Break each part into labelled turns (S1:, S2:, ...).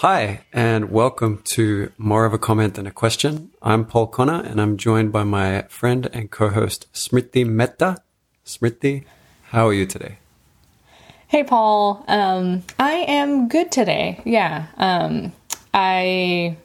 S1: Hi, and welcome to More of a Comment Than a Question. I'm Paul Connor, and I'm joined by my friend and co host Smriti Mehta. Smriti, how are you today?
S2: Hey, Paul. Um, I am good today. Yeah. Um, I,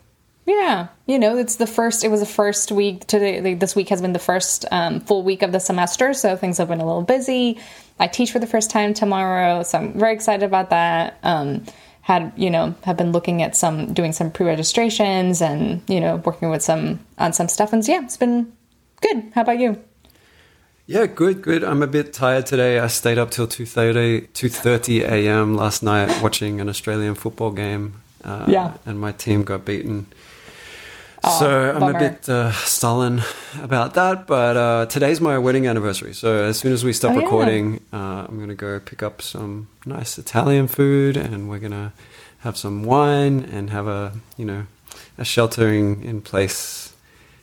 S2: yeah, you know, it's the first, it was the first week today. This week has been the first um, full week of the semester, so things have been a little busy. I teach for the first time tomorrow, so I'm very excited about that. Um, had you know have been looking at some doing some pre-registrations and you know working with some on some stuff. And yeah it's been good. How about you?
S1: Yeah good good. I'm a bit tired today. I stayed up till 2.30 2.30 a.m last night watching an australian football game uh,
S2: yeah.
S1: and my team got beaten
S2: Oh,
S1: so I'm
S2: bummer.
S1: a bit uh, sullen about that, but uh, today's my wedding anniversary. So as soon as we stop
S2: Oh, yeah.
S1: recording, uh, I'm going to go pick up some nice Italian food, and we're going to have some wine and have a you know a sheltering in place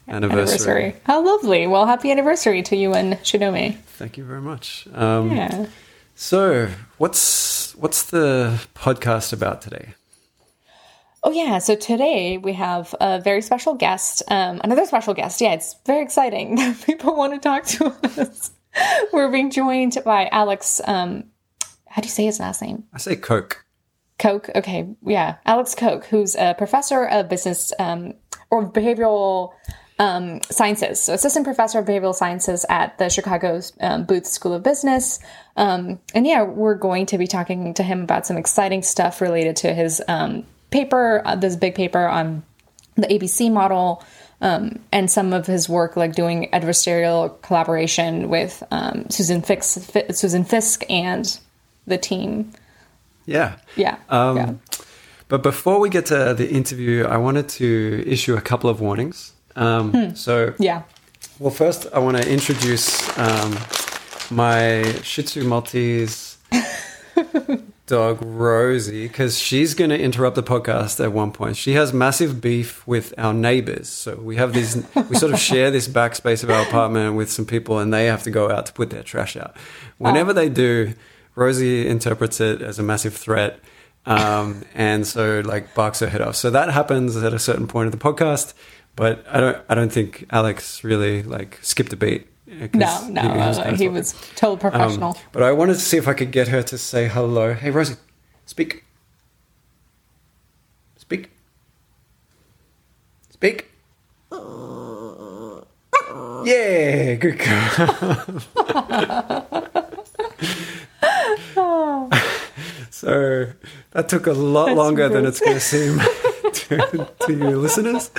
S1: anniversary.
S2: How lovely. Well, happy anniversary to you and Shinomi.
S1: Thank you very much. Um,
S2: Yeah.
S1: So what's what's the podcast about today?
S2: Oh, yeah. So today we have a very special guest, um, another special guest. Yeah, it's very exciting that people want to talk to us. We're being joined by Alex. Um, how do you say his last name?
S1: I say Coke.
S2: Koch. Okay. Yeah. Alex Koch, who's a professor of business um, or behavioral um, sciences. So, assistant professor of behavioral sciences at the Chicago um, Booth School of Business. Um, and yeah, we're going to be talking to him about some exciting stuff related to his um, paper, uh, this big paper on the ABC model. Um, and some of his work, like doing adversarial collaboration with um, Susan, Fix, Fi- Susan Fiske and the team.
S1: Yeah.
S2: Yeah.
S1: Um,
S2: yeah.
S1: But before we get to the interview, I wanted to issue a couple of warnings. Um, So,
S2: Yeah.
S1: well, first, I want to introduce um, my Shih Tzu Maltese dog, Rosie, because she's going to interrupt the podcast at one point. She has massive beef with our neighbors. So, we have these, we sort of share this backspace of our apartment with some people, and they have to go out to put their trash out. Whenever they do, Rosie interprets it as a massive threat um, and so like barks her head off. So that happens at a certain point of the podcast, but I don't I don't think Alex really like skipped a beat. Uh,
S2: No, no,
S1: he
S2: no,
S1: was
S2: no, he was total professional.
S1: Um, but I wanted to see if I could get her to say hello. Hey Rosie, speak. Speak. Speak. Yeah, good girl. so that took a lot
S2: That's
S1: longer than it's going to seem to, to you listeners.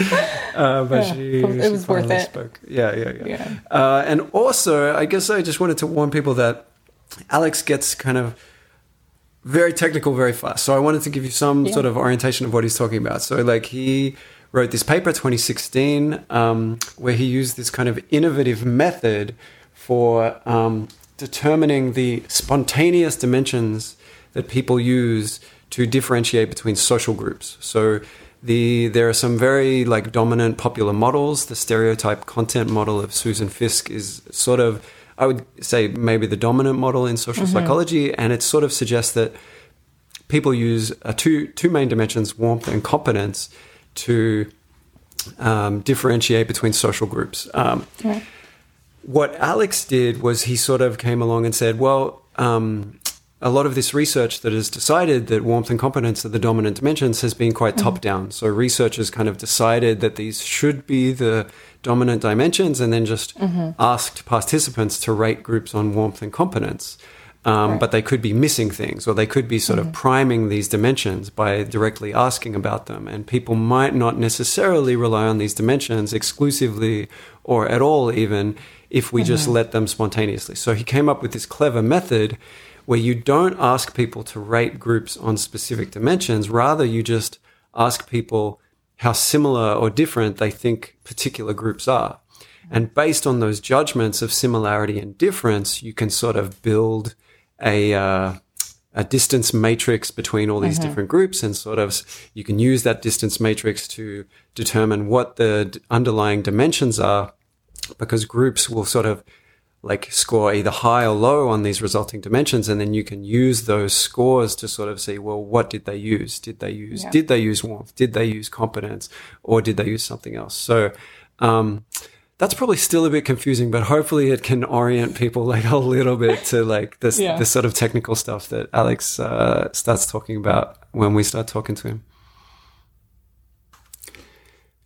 S1: Uh, but
S2: Yeah,
S1: she,
S2: it
S1: she
S2: worth
S1: finally
S2: it.
S1: Spoke. Yeah, yeah, yeah.
S2: Yeah.
S1: Uh, and also, I guess I just wanted to warn people that Alex gets kind of very technical very fast. So I wanted to give you some
S2: Yeah.
S1: sort of orientation of what he's talking about. So like he wrote this paper 2016 um, where he used this kind of innovative method for um, determining the spontaneous dimensions that people use to differentiate between social groups. So the there are some very like dominant popular models. The stereotype content model of Susan Fiske is sort of I would say maybe the dominant model in social psychology, and it sort of suggests that people use uh, two two main dimensions, warmth and competence, to um, differentiate between social groups. Um,
S2: Right.
S1: what Alex did was he sort of came along and said, well, um, a lot of this research that has decided that warmth and competence are the dominant dimensions has been quite mm-hmm. top down. So researchers kind of decided that these should be the dominant dimensions and then just mm-hmm. asked participants to rate groups on warmth and competence. Um,
S2: Right.
S1: But they could be missing things or they could be sort of mm-hmm. priming these dimensions by directly asking about them. And people might not necessarily rely on these dimensions exclusively or at all, even if we just let them spontaneously. So he came up with this clever method where you don't ask people to rate groups on specific dimensions, rather, you just ask people how similar or different they think particular groups are. And based on those judgments of similarity and difference, you can sort of build a, uh, a distance matrix between all these different groups and sort of you can use that distance matrix to determine what the d- underlying dimensions are because groups will sort of like score either high or low on these resulting dimensions. And then you can use those scores to sort of see, well, what did they use? Did they use, yeah. did they use warmth? Did they use competence or did they use something else? So, um, that's probably still a bit confusing, but hopefully it can orient people like a little bit to like this, yeah. this sort of technical stuff that Alex, uh, starts talking about when we start talking to him.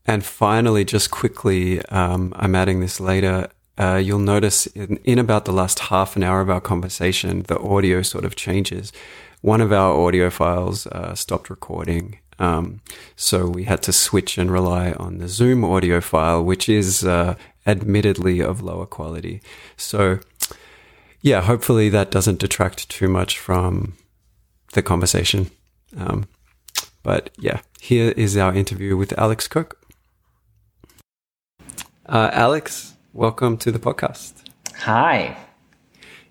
S1: And finally, just quickly, um, I'm adding this later. Uh, you'll notice in, in, about the last half an hour of our conversation, the audio sort of changes. One of our audio files uh, stopped recording. Um, so we had to switch and rely on the Zoom audio file, which is uh, admittedly of lower quality. So, yeah, hopefully that doesn't detract too much from the conversation. Um, but yeah, here is our interview with Alex Koch. Uh, Alex, welcome to the podcast.
S3: Hi.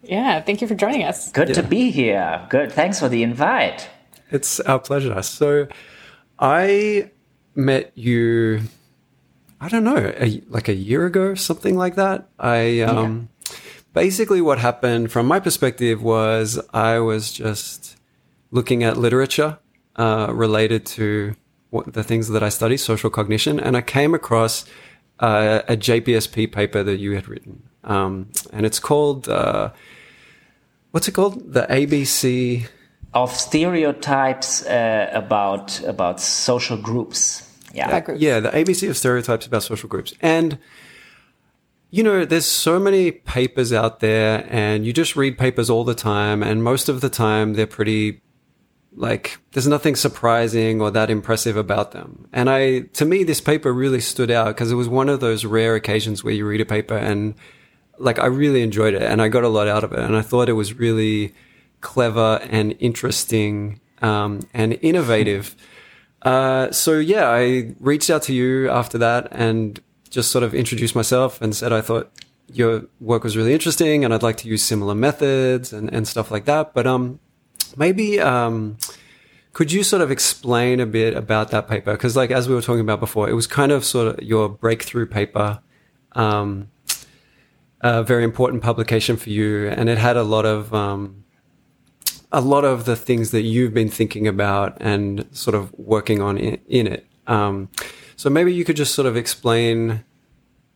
S2: Yeah, thank you for joining us.
S3: Good
S1: yeah.
S3: to be here. Good. Thanks for the invite.
S1: It's our pleasure. So, I met you, I don't know, a, like a year ago, something like that. I, um, yeah. basically what happened from my perspective was I was just looking at literature, uh, related to what the things that I study, social cognition, and I came across uh, a JPSP paper that you had written, um, and it's called uh, what's it called? The ABC
S3: of stereotypes uh, about about social groups.
S1: Yeah, yeah, the ABC of stereotypes about social groups, and you know, there's so many papers out there, and you just read papers all the time, and most of the time they're pretty like there's nothing surprising or that impressive about them. And I, to me, this paper really stood out because it was one of those rare occasions where you read a paper and like I really enjoyed it and I got a lot out of it. And I thought it was really clever and interesting, um, and innovative. Uh, so yeah, I reached out to you after that and just sort of introduced myself and said I thought your work was really interesting and I'd like to use similar methods and, and stuff like that. But, um, Maybe um, could you sort of explain a bit about that paper? Because, like as we were talking about before, it was kind of sort of your breakthrough paper, um, a very important publication for you, and it had a lot of um, a lot of the things that you've been thinking about and sort of working on in, in it. Um, so maybe you could just sort of explain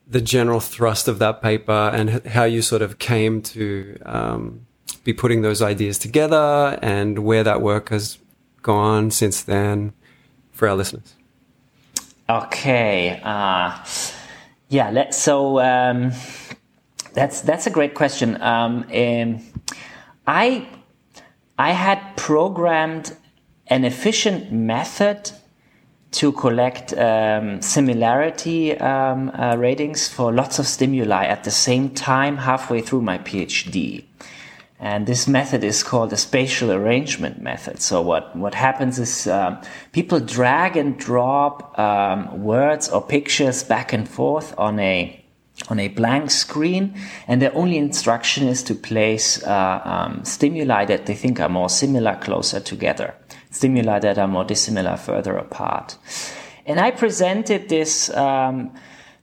S1: the general thrust of that paper and how you sort of came to um, be putting those ideas together and where that work has gone since then for our listeners.
S3: Okay. Uh, yeah. Let, so um, that's that's a great question. Um, um, I I had programmed an efficient method to collect um, similarity um, uh, ratings for lots of stimuli at the same time halfway through my PhD. And this method is called a spatial arrangement method. So what, what happens is um, people drag and drop um, words or pictures back and forth on a on a blank screen, and their only instruction is to place uh, um, stimuli that they think are more similar closer together, stimuli that are more dissimilar further apart. And I presented this um,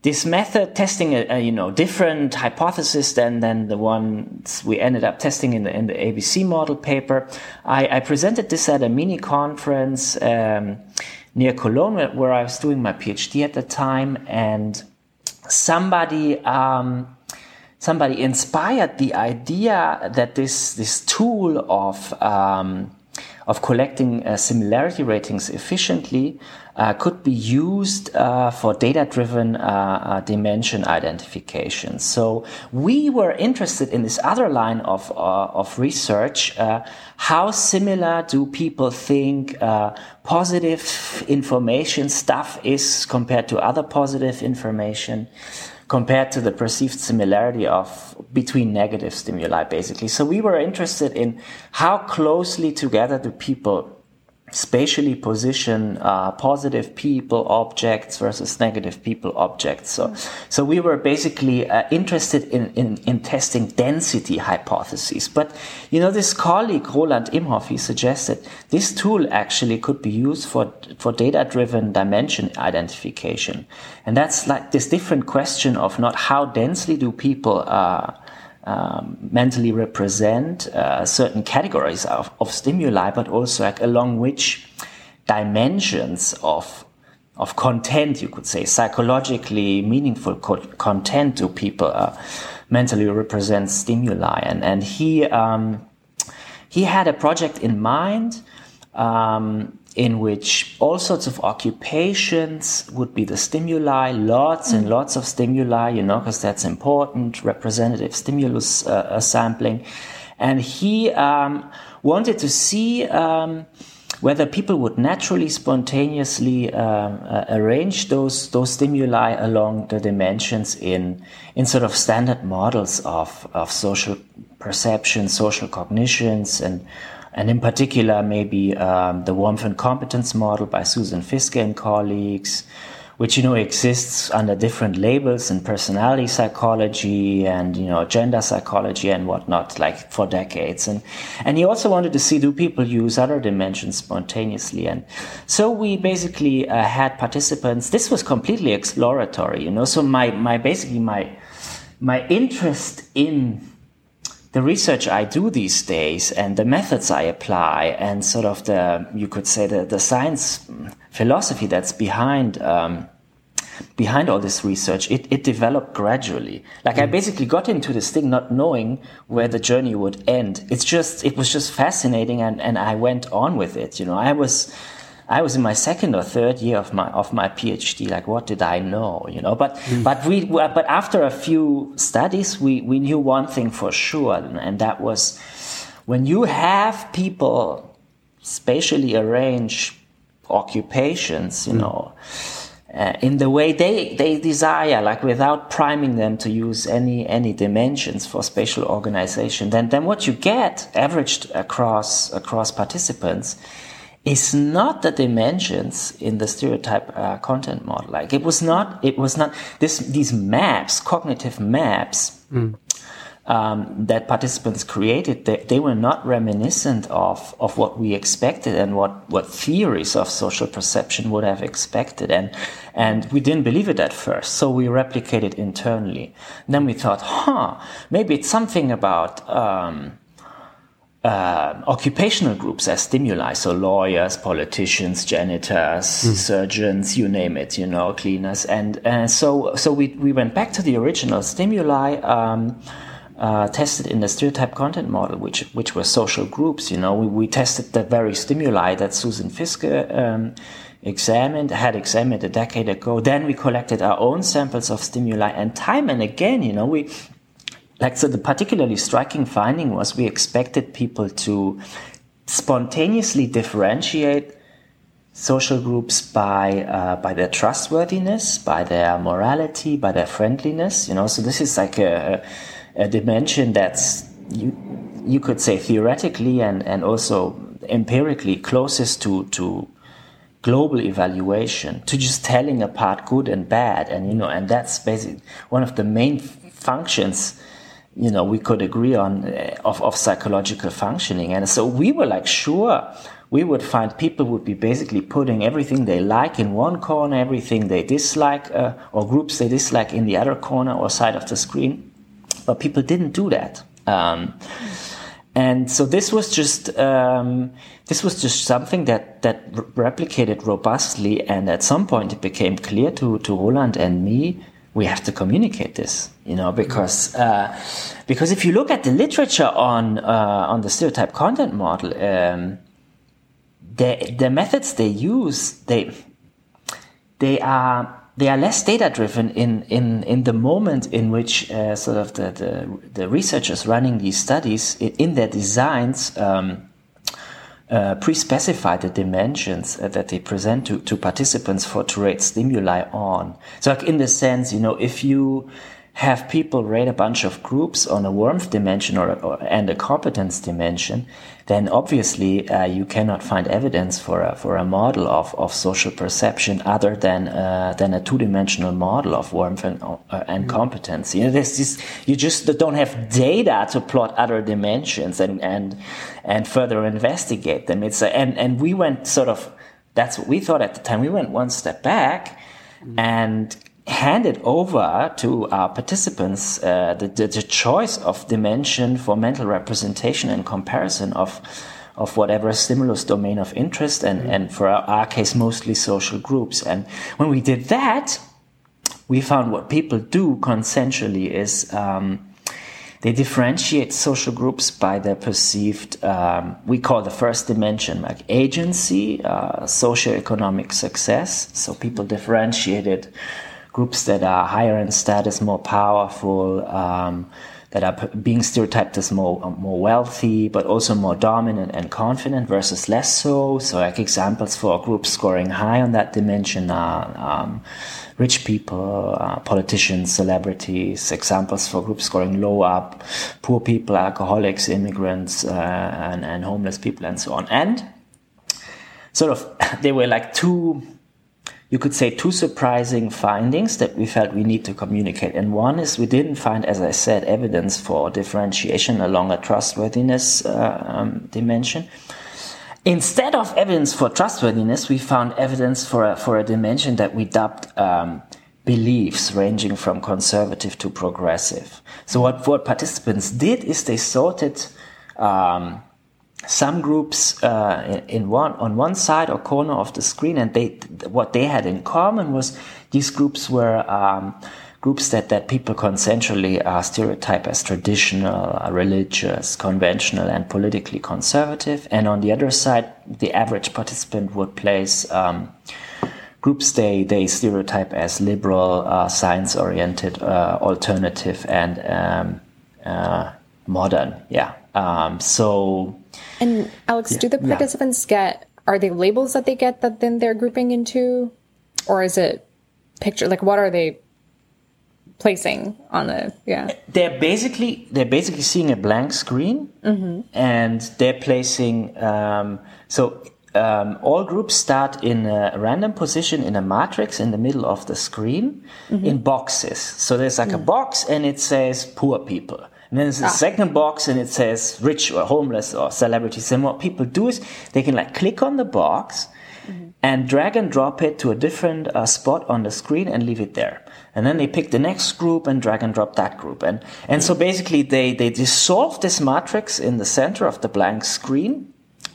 S3: this method testing a, a, you know different hypothesis than than the ones we ended up testing in the in the ABC model paper. I, I presented this at a mini conference um, near Cologne where I was doing my PhD at the time, and somebody. Um, somebody inspired the idea that this this tool of um, of collecting uh, similarity ratings efficiently uh, could be used uh, for data-driven uh, uh, dimension identification. So we were interested in this other line of, uh, of research. how similar do people think positive information stuff is compared to other positive information? Compared to the perceived similarity of between negative stimuli basically. So we were interested in how closely together do people spatially position uh, positive people objects versus negative people objects. So, so we were basically uh, interested in, in, in testing density hypotheses. But, you know, this colleague, Roland Imhoff, he suggested this tool actually could be used for, for data-driven dimension identification. And that's like this different question of not how densely do people uh, um, mentally represent uh, certain categories of, of stimuli, but also like along which dimensions of of content, you could say, psychologically meaningful co- content do people uh, mentally represent stimuli. And and he um, he had a project in mind. Um, in which all sorts of occupations would be the stimuli, lots and mm. lots of stimuli, you know, because that's important, representative stimulus uh, uh, sampling. And he um, wanted to see um, whether people would naturally, spontaneously um, uh, arrange those those stimuli along the dimensions in in sort of standard models of of social perception, social cognitions, and and in particular, maybe um, the warmth and competence model by Susan Fiske and colleagues, which you know exists under different labels in personality psychology and you know gender psychology and whatnot, like for decades. And and he also wanted to see do people use other dimensions spontaneously. And so we basically uh, had participants. This was completely exploratory, you know. So my my basically my my interest in the research I do these days and the methods I apply and sort of the, you could say the, the science philosophy that's behind, um, behind all this research, it, it developed gradually. Like mm. I basically got into this thing not knowing where the journey would end. It's just, it was just fascinating and, and I went on with it. You know, I was, I was in my second or third year of my of my PhD. Like, what did I know? You know, but mm. but we but after a few studies, we we knew one thing for sure, and that was when you have people spatially arrange occupations, you mm. know. Uh, in the way they, they desire, like without priming them to use any any dimensions for spatial organization, then then what you get averaged across across participants is not the dimensions in the stereotype uh, content model. Like it was not, it was not this, these maps, cognitive maps, mm. um, that participants created. They, they, were not reminiscent of, of what we expected and what, what theories of social perception would have expected. And, and we didn't believe it at first. So we replicated internally. And then we thought, huh, maybe it's something about, um, uh, occupational groups as stimuli. So lawyers, politicians, janitors, mm. surgeons, you name it, you know, cleaners. And uh, so, so we, we went back to the original stimuli, um, uh, tested in the stereotype content model, which, which were social groups, you know, we, we tested the very stimuli that Susan Fiske, um, examined, had examined a decade ago. Then we collected our own samples of stimuli and time and again, you know, we, like so the particularly striking finding was we expected people to spontaneously differentiate social groups by uh, by their trustworthiness, by their morality, by their friendliness. You know, so this is like a, a dimension that's you you could say theoretically and and also empirically closest to to global evaluation to just telling apart good and bad and you know and that's basically one of the main functions you know we could agree on uh, of, of psychological functioning. And so we were like sure we would find people would be basically putting everything they like in one corner everything they dislike uh, or groups they dislike in the other corner or side of the screen. But people didn't do that. Um, and so this was just um, this was just something that that replicated robustly. And at some point it became clear to to Roland and me we have to communicate this, you know, because uh, because if you look at the literature on uh, on the stereotype content model, um, the the methods they use they they are they are less data driven in in in the moment in which uh, sort of the, the, the researchers running these studies in their designs. Um, uh, pre-specify the dimensions uh, that they present to, to participants for to rate stimuli on. So like in the sense, you know, if you have people rate a bunch of groups on a warmth dimension or, or and a competence dimension, then obviously uh, you cannot find evidence for a, for a model of, of social perception other than uh, than a two dimensional model of warmth and, uh, and mm. competence. You know, this is you just don't have data to plot other dimensions and and and further investigate them. It's a, and and we went sort of that's what we thought at the time. We went one step back mm. and handed over to our participants uh, the, the, the, choice of dimension for mental representation and comparison of of whatever stimulus domain of interest and, mm-hmm. and for our, our, case mostly social groups and when we did that we found what people do consensually is um, they differentiate social groups by their perceived, um, we call the first dimension like agency, uh, socioeconomic success. So people differentiated groups that are higher in status, more powerful, um, that are being stereotyped as more more wealthy, but also more dominant and confident versus less so. So, like examples for groups scoring high on that dimension are um, rich people, uh, politicians, celebrities, examples for groups scoring low up, poor people, alcoholics, immigrants, uh, and, and homeless people, and so on. And sort of, they were like two, you could say, two surprising findings that we felt we need to communicate. And one is we didn't find, as I said, evidence for differentiation along a trustworthiness uh, um, dimension. Instead of evidence for trustworthiness, we found evidence for a, for a dimension that we dubbed um, beliefs ranging from conservative to progressive. So what, what participants did is they sorted um, some groups uh, in one on one side or corner of the screen, and they what they had in common was these groups were um, groups that, that people consensually uh, stereotype as traditional, uh, religious, conventional, and politically conservative. And on the other side, the average participant would place um, groups they, they stereotype as liberal, uh, science oriented, uh, alternative, and um, uh, modern. Yeah. Um, so.
S2: And Alex, yeah, do the participants yeah. get, are they labels that they get that then they're grouping into? Or is it picture? Like, what are they placing on the yeah
S3: they're basically they're basically seeing a blank screen mm-hmm. and they're placing um, so um, all groups start in a random position in a matrix in the middle of the screen mm-hmm. in boxes so there's like mm. a box and it says poor people and then there's a ah. second box and it says rich or homeless or celebrities and what people do is they can like click on the box mm-hmm. and drag and drop it to a different uh, spot on the screen and leave it there and then they pick the next group and drag and drop that group. And, and so basically they, they dissolve this matrix in the center of the blank screen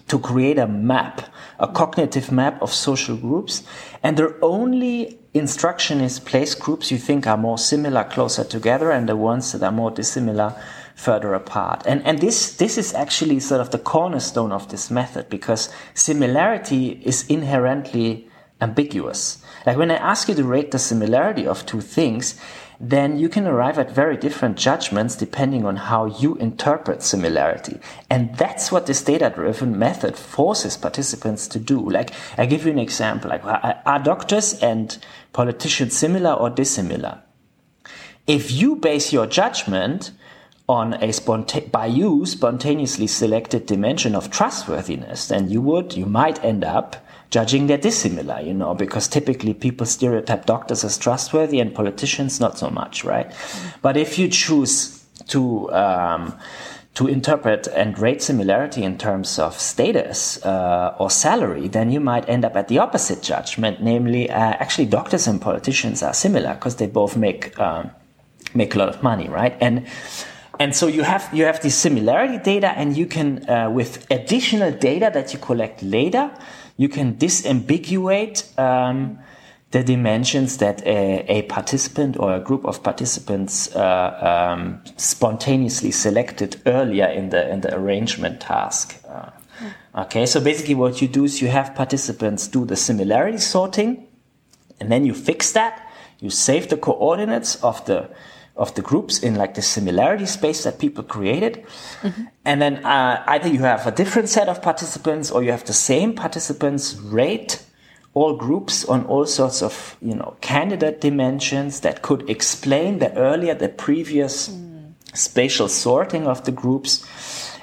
S3: to create a map, a cognitive map of social groups. And they're only instruction is place groups you think are more similar closer together and the ones that are more dissimilar further apart. And, and this, this is actually sort of the cornerstone of this method because similarity is inherently ambiguous. Like when I ask you to rate the similarity of two things, then you can arrive at very different judgments depending on how you interpret similarity. And that's what this data driven method forces participants to do. Like, I give you an example. Like, uh, are doctors and politicians similar or dissimilar? If you base your judgment on a sponta- by you spontaneously selected dimension of trustworthiness, then you would, you might end up judging they're dissimilar, you know, because typically people stereotype doctors as trustworthy and politicians not so much, right? But if you choose to um, to interpret and rate similarity in terms of status uh, or salary, then you might end up at the opposite judgment, namely, uh, actually, doctors and politicians are similar because they both make um, make a lot of money, right? And and so you have you have this similarity data, and you can uh, with additional data that you collect later you can disambiguate um, the dimensions that a, a, participant or a group of participants uh, um, spontaneously selected earlier in the in the arrangement task. Uh, okay, so basically, what you do is you have participants do the similarity sorting, and then you fix that. You save the coordinates of the of the groups in like the similarity space that people created. Mm-hmm. And then uh, either you have a different set of participants or you have the same participants rate all groups on all sorts of, you know, candidate dimensions that could explain the earlier, the previous mm. spatial sorting of the groups.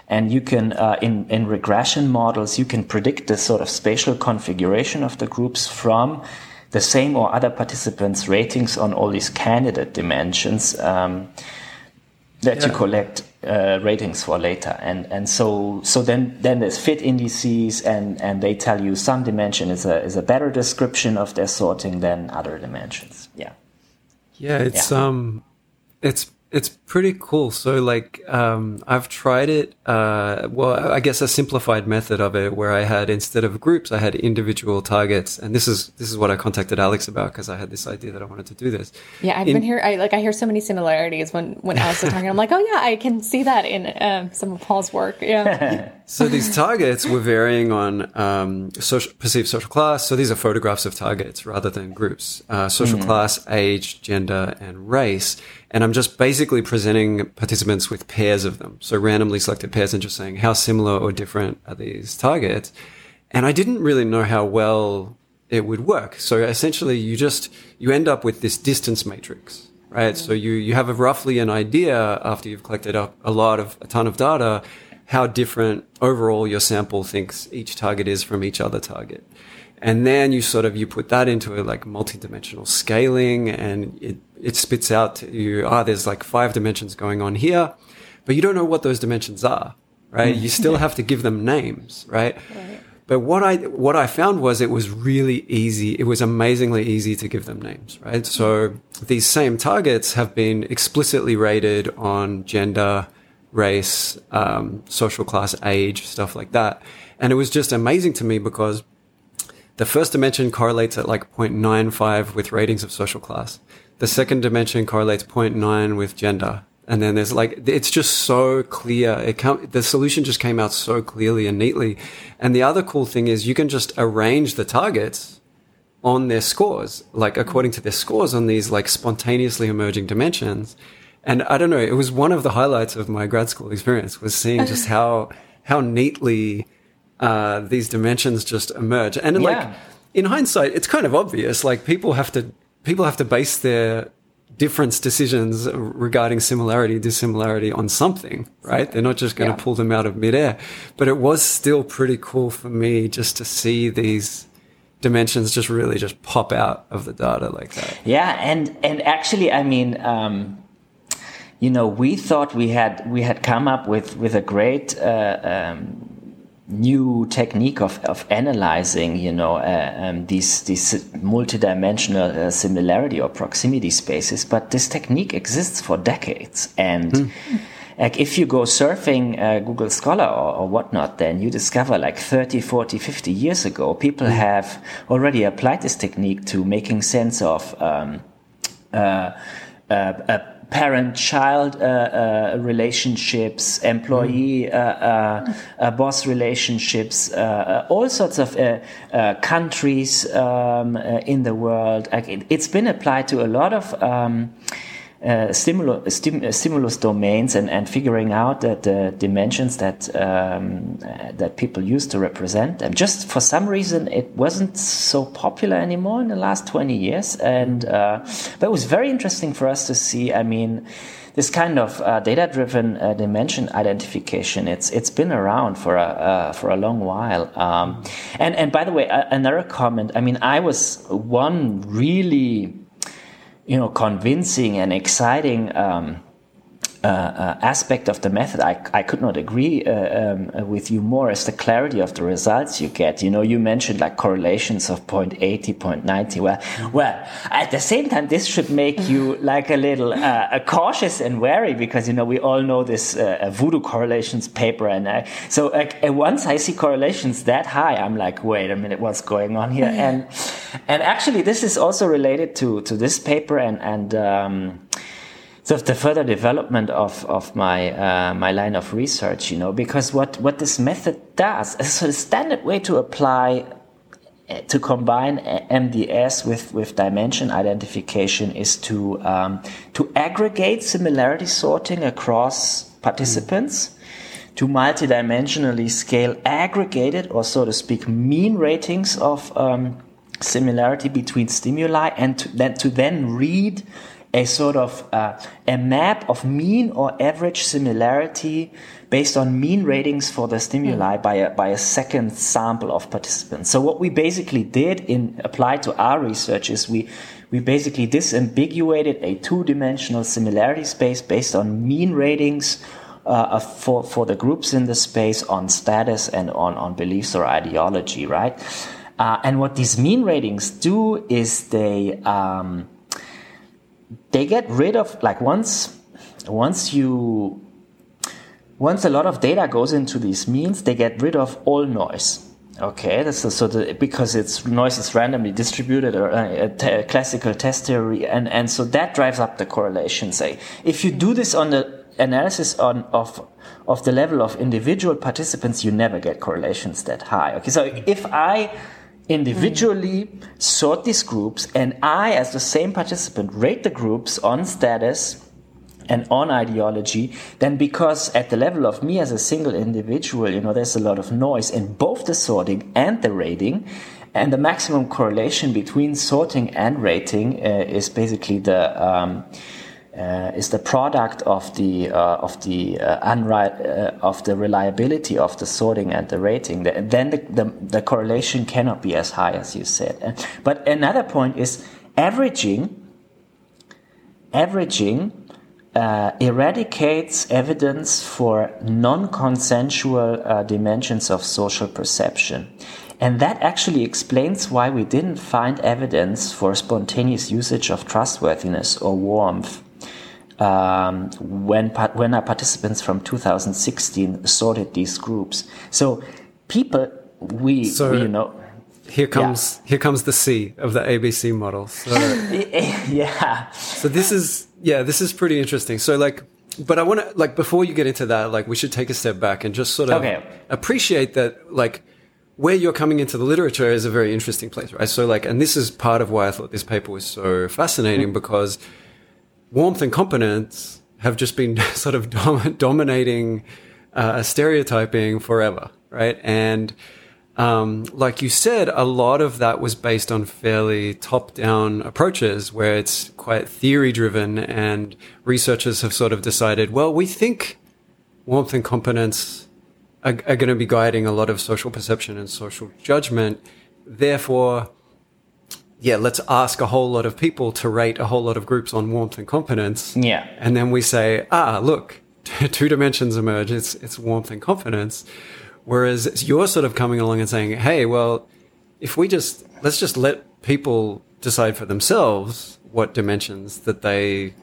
S3: And you can, uh, in, in regression models, you can predict the sort of spatial configuration of the groups from the same or other participants' ratings on all these candidate dimensions um, that yeah. you collect uh, ratings for later. And and so so then then there's fit indices and and they tell you some dimension is a is a better description of their sorting than other dimensions. Yeah.
S1: Yeah, it's yeah. um, it's it's pretty cool. So, like, um, I've tried it. Uh, well, I guess a simplified method of it, where I had instead of groups, I had individual targets, and this is this is what I contacted Alex about because I had this idea that I wanted to do this.
S2: Yeah, I've in, been here. I like I hear so many similarities when when Alex is talking. I'm like, oh yeah, I can see that in um, some of Paul's work. Yeah.
S1: so these targets were varying on um, social, perceived social class. So these are photographs of targets rather than groups. Uh, social mm. class, age, gender, and race and I'm just basically presenting participants with pairs of them. So randomly selected pairs and just saying how similar or different are these targets. And I didn't really know how well it would work. So essentially you just, you end up with this distance matrix, right? So you, you have a roughly an idea after you've collected up a lot of, a ton of data, how different overall your sample thinks each target is from each other target. And then you sort of, you put that into a like multi-dimensional scaling and it it spits out to you, ah, there's like five dimensions going on here, but you don't know what those dimensions are, right? you still have to give them names, right? right? But what I what I found was it was really easy. It was amazingly easy to give them names, right? So these same targets have been explicitly rated on gender, race, um, social class, age, stuff like that, and it was just amazing to me because the first dimension correlates at like 0.95 with ratings of social class the second dimension correlates 0.9 with gender. And then there's like, it's just so clear. It come, the solution just came out so clearly and neatly. And the other cool thing is you can just arrange the targets on their scores, like according to their scores on these like spontaneously emerging dimensions. And I don't know, it was one of the highlights of my grad school experience was seeing just how, how neatly, uh, these dimensions just emerge. And yeah. like, in hindsight, it's kind of obvious. Like people have to people have to base their difference decisions regarding similarity, dissimilarity on something, right? They're not just going to yeah. pull them out of midair. But it was still pretty cool for me just to see these dimensions just really just pop out of the data like that.
S3: Yeah, and and actually, I mean. Um, you know, we thought we had we had come up with with a great uh, um, new technique of, of analyzing, you know, uh, um, these these multidimensional uh, similarity or proximity spaces. But this technique exists for decades, and mm. like if you go surfing uh, Google Scholar or, or, whatnot, then you discover like 30, 40, 50 years ago, people mm. have already applied this technique to making sense of. Um, uh, uh, parent-child uh, uh, relationships, employee-boss mm. relationships, all sorts of countries um, in the world. It, has been applied to a lot of. Um, uh, stimulus, stim, uh, stimulus domains and, and figuring out that the dimensions that um, uh, that people use to represent them. Just for some reason, it wasn't so popular anymore in the last 20 years. And uh, but it was very interesting for us to see. I mean, this kind of uh, data-driven uh, dimension identification it's it's been around for a uh, for a long while um, and and by the way another comment I mean I was one really you know, convincing and exciting um, uh, uh, aspect of the method, I, I could not agree uh, um, with you more as the clarity of the results you get. You know, you mentioned like correlations of 0.80, 0.90. Well, well, at the same time, this should make you like a little uh, cautious and wary because, you know, we all know this uh, voodoo correlations paper. And I, so once I see correlations that high, I'm like, wait a minute, what's going on here? and, and actually, this is also related to, to this paper and, and, um, so the further development of, of my uh, my line of research, you know, because what, what this method does, so the standard way to apply uh, to combine MDS with, with dimension identification is to um, to aggregate similarity sorting across participants. Mm. To multidimensionally scale aggregated, or so to speak, mean ratings of um, similarity between stimuli, and to then to then read a sort of uh, a map of mean or average similarity based on mean ratings for the stimuli mm. by a, by a second sample of participants. So what we basically did in applied to our research is we we basically disambiguated a two-dimensional similarity space based on mean ratings uh, for for the groups in the space on status and on on beliefs or ideology, right? Uh, and what these mean ratings do is they um, they get rid of like once once you once a lot of data goes into these means, they get rid of all noise. Okay, that's so the, because it's noise is randomly distributed or uh, classical test theory, and and so that drives up the correlation. Say, if you do this on the analysis on of of the level of individual participants, you never get correlations that high. Okay, so if I individually sort these groups and I, as the same participant, rate the groups on status and on ideology, then because at the level of me as a single individual, you know, there's a lot of noise in both the sorting and the rating. And the maximum correlation between sorting and rating uh, is basically the um, uh, is the product of the uh, of the uh, uh of the reliability of the sorting and the rating. Then the, the, the correlation cannot be as high as you said. But another point is averaging. Averaging uh, eradicates evidence for non consensual uh, dimensions of social perception. And that actually explains why we didn't find evidence for spontaneous usage of trustworthiness or warmth um, when, when our participants from 2016 sorted these groups. So people, we, so, we you know,
S1: here comes yeah. here comes the C of the ABC model. So,
S3: yeah.
S1: So this is yeah, this is pretty interesting. So like, but I want to like before you get into that, like we should take a step back and just sort of okay. appreciate that like where you're coming into the literature is a very interesting place, right? So like, and this is part of why I thought this paper was so fascinating mm-hmm. because warmth and competence have just been sort of dom- dominating uh, stereotyping forever, right? And um, like you said, a lot of that was based on fairly top down approaches where it's quite theory driven, and researchers have sort of decided, well, we think warmth and competence are, are going to be guiding a lot of social perception and social judgment. Therefore, yeah, let's ask a whole lot of people to rate a whole lot of groups on warmth and competence.
S3: Yeah.
S1: And then we say, ah, look, two dimensions emerge. It's, it's warmth and confidence. Whereas you're sort of coming along and saying, hey, well, if we just, let's just let people decide for themselves what dimensions that they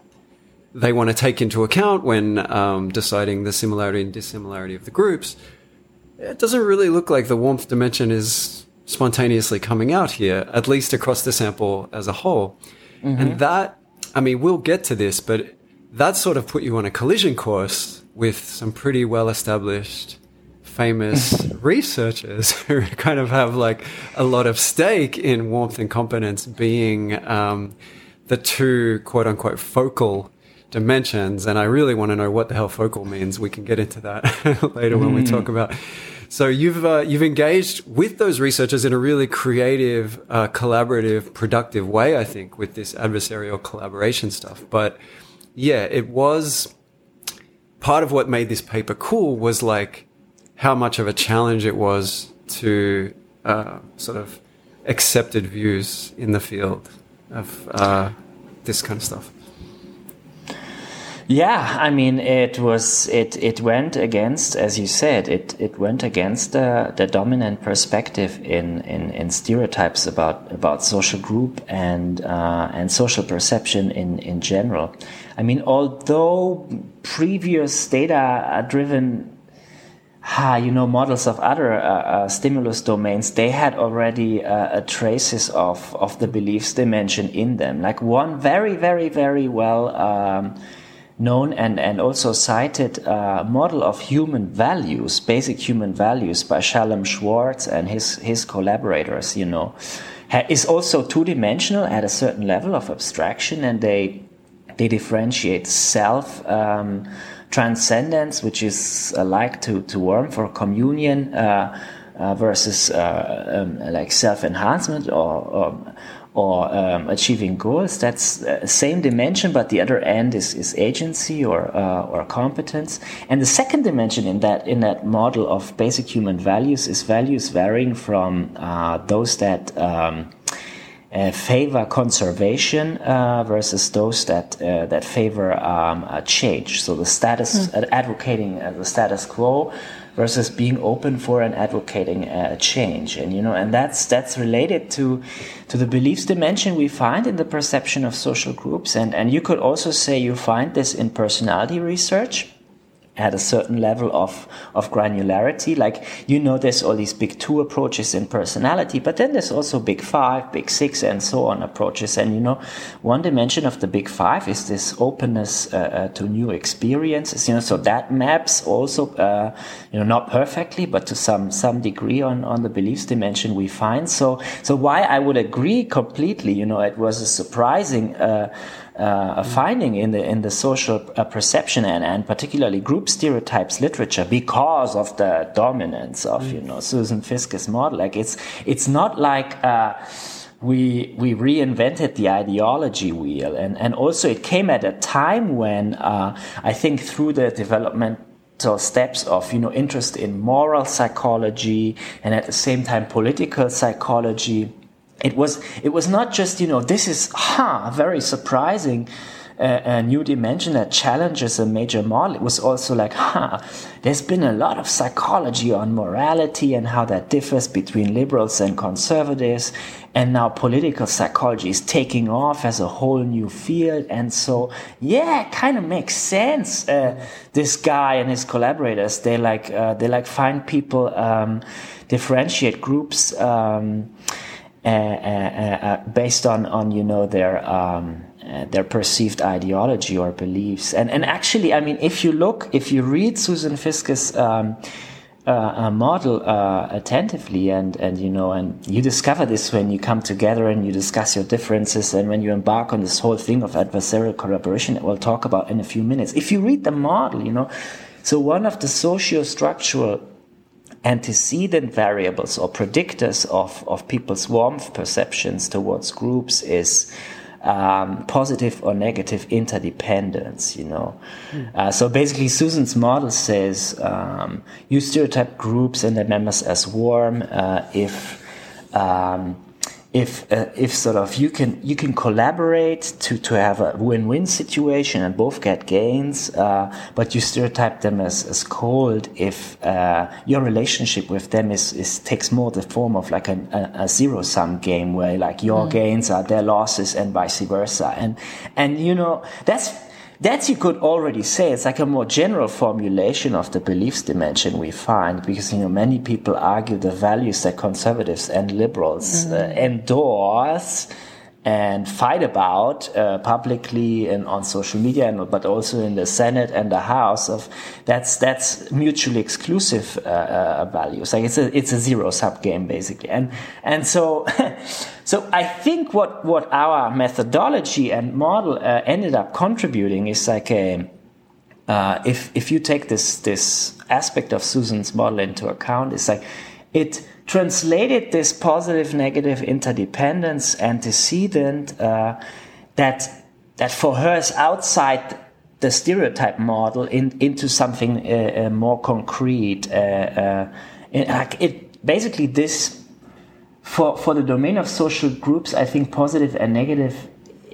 S1: they want to take into account when um, deciding the similarity and dissimilarity of the groups. It doesn't really look like the warmth dimension is spontaneously coming out here, at least across the sample as a whole. Mm-hmm. And that, I mean, we'll get to this, but that sort of put you on a collision course with some pretty well established famous researchers who kind of have like a lot of stake in warmth and competence being um, the two quote unquote focal dimensions. And I really want to know what the hell focal means. We can get into that later mm. when we mm. talk about. So you've uh, you've engaged with those researchers in a really creative, uh, collaborative, productive way. I think with this adversarial collaboration stuff. But yeah, it was part of what made this paper cool was like how much of a challenge it was to uh, sort of accepted views in the field of uh, this kind of stuff.
S3: Yeah, I mean, it was it it went against, as you said, it it went against the the dominant perspective in in, in stereotypes about about social group and uh, and social perception in in general. I mean, although previous data driven you know, models of other uh, uh, stimulus domains, they had already uh, traces of, of the beliefs dimension in them. Like one very, very, very well um, known and, and also cited uh, model of human values, basic human values by Shalom Schwartz and his, his collaborators, you know, is also two dimensional at a certain level of abstraction and they, they differentiate self. Um, transcendence, which is like to, to worm for communion, uh, uh, versus uh, um, like self enhancement or, um, or um, achieving goals. That's the same dimension, but the other end is, is agency or uh, or competence. And the second dimension in that in that model of basic human values is values varying from uh, those that um, uh, favor conservation uh, versus those that uh, that favor um, change. So the status mm. advocating the status quo versus being open for and advocating uh, a change. And you know and that's that's related to to the beliefs dimension we find in the perception of social groups. And and you could also say you find this in personality research at a certain level of, of granularity. Like, you know, there's all these big two approaches in personality, but then there's also big five, big six, and so on approaches. And, you know, one dimension of the big five is this openness uh, uh, to new experiences, you know, so that maps also, uh, you know, not perfectly, but to some, some degree on, on the beliefs dimension we find. So, so why I would agree completely, you know, it was a surprising, uh, a finding in the in the social uh, perception and, and particularly group stereotypes literature because of the dominance of you know Susan Fiske's model. Like it's it's not like. Uh, we we reinvented the ideology wheel, and and also it came at a time when uh, I think through the development steps of you know interest in moral psychology and at the same time political psychology it was it was not just you know this is ha very surprising uh, a new dimension that challenges a major model. It was also like, huh, there's been a lot of psychology on morality and how that differs between liberals and conservatives. And now political psychology is taking off as a whole new field. And so, yeah, it kind of makes sense. Uh, this guy and his collaborators, they like, uh, they like find people, um, differentiate groups, um, uh, uh, uh, based on on you know their um, their perceived ideology or beliefs. And and actually, I mean, if you look, if you read Susan Fiske's um, uh, model uh, attentively, and and you know, and you discover this when you come together and you discuss your differences, and when you embark on this whole thing of adversarial collaboration that we'll talk about in a few minutes. If you read the model, you know, so one of the socio-structural antecedent variables or predictors of, of people's warmth perceptions towards groups is um, positive or negative interdependence, you know. Mm. Uh, so basically, Susan's model says um, you stereotype groups and their members as warm uh, if um, if uh, if sort of you can you can collaborate to to have a win-win situation and both get gains, uh, but you stereotype them as, as cold if uh, your relationship with them is, is takes more the form of like a, a, a zero sum game where like your mm. gains are their losses and vice versa, and and you know that's that you could already say it's like a more general formulation of the beliefs dimension we find because you know many people argue the values that conservatives and liberals mm. uh, endorse and fight about uh, publicly and on social media, and, but also in the Senate and the House. Of that's that's mutually exclusive uh, uh, values. Like it's a it's a zero sum game basically, and and so. so I think what what our methodology and model uh, ended up contributing is like a uh, if if you take this this aspect of Susan's model into account, it's like it translated this positive negative interdependence antecedent uh, that that for her is outside the stereotype model in, into something uh, uh, more concrete. Uh, uh, it, it, basically this for for the domain of social groups, I think positive and negative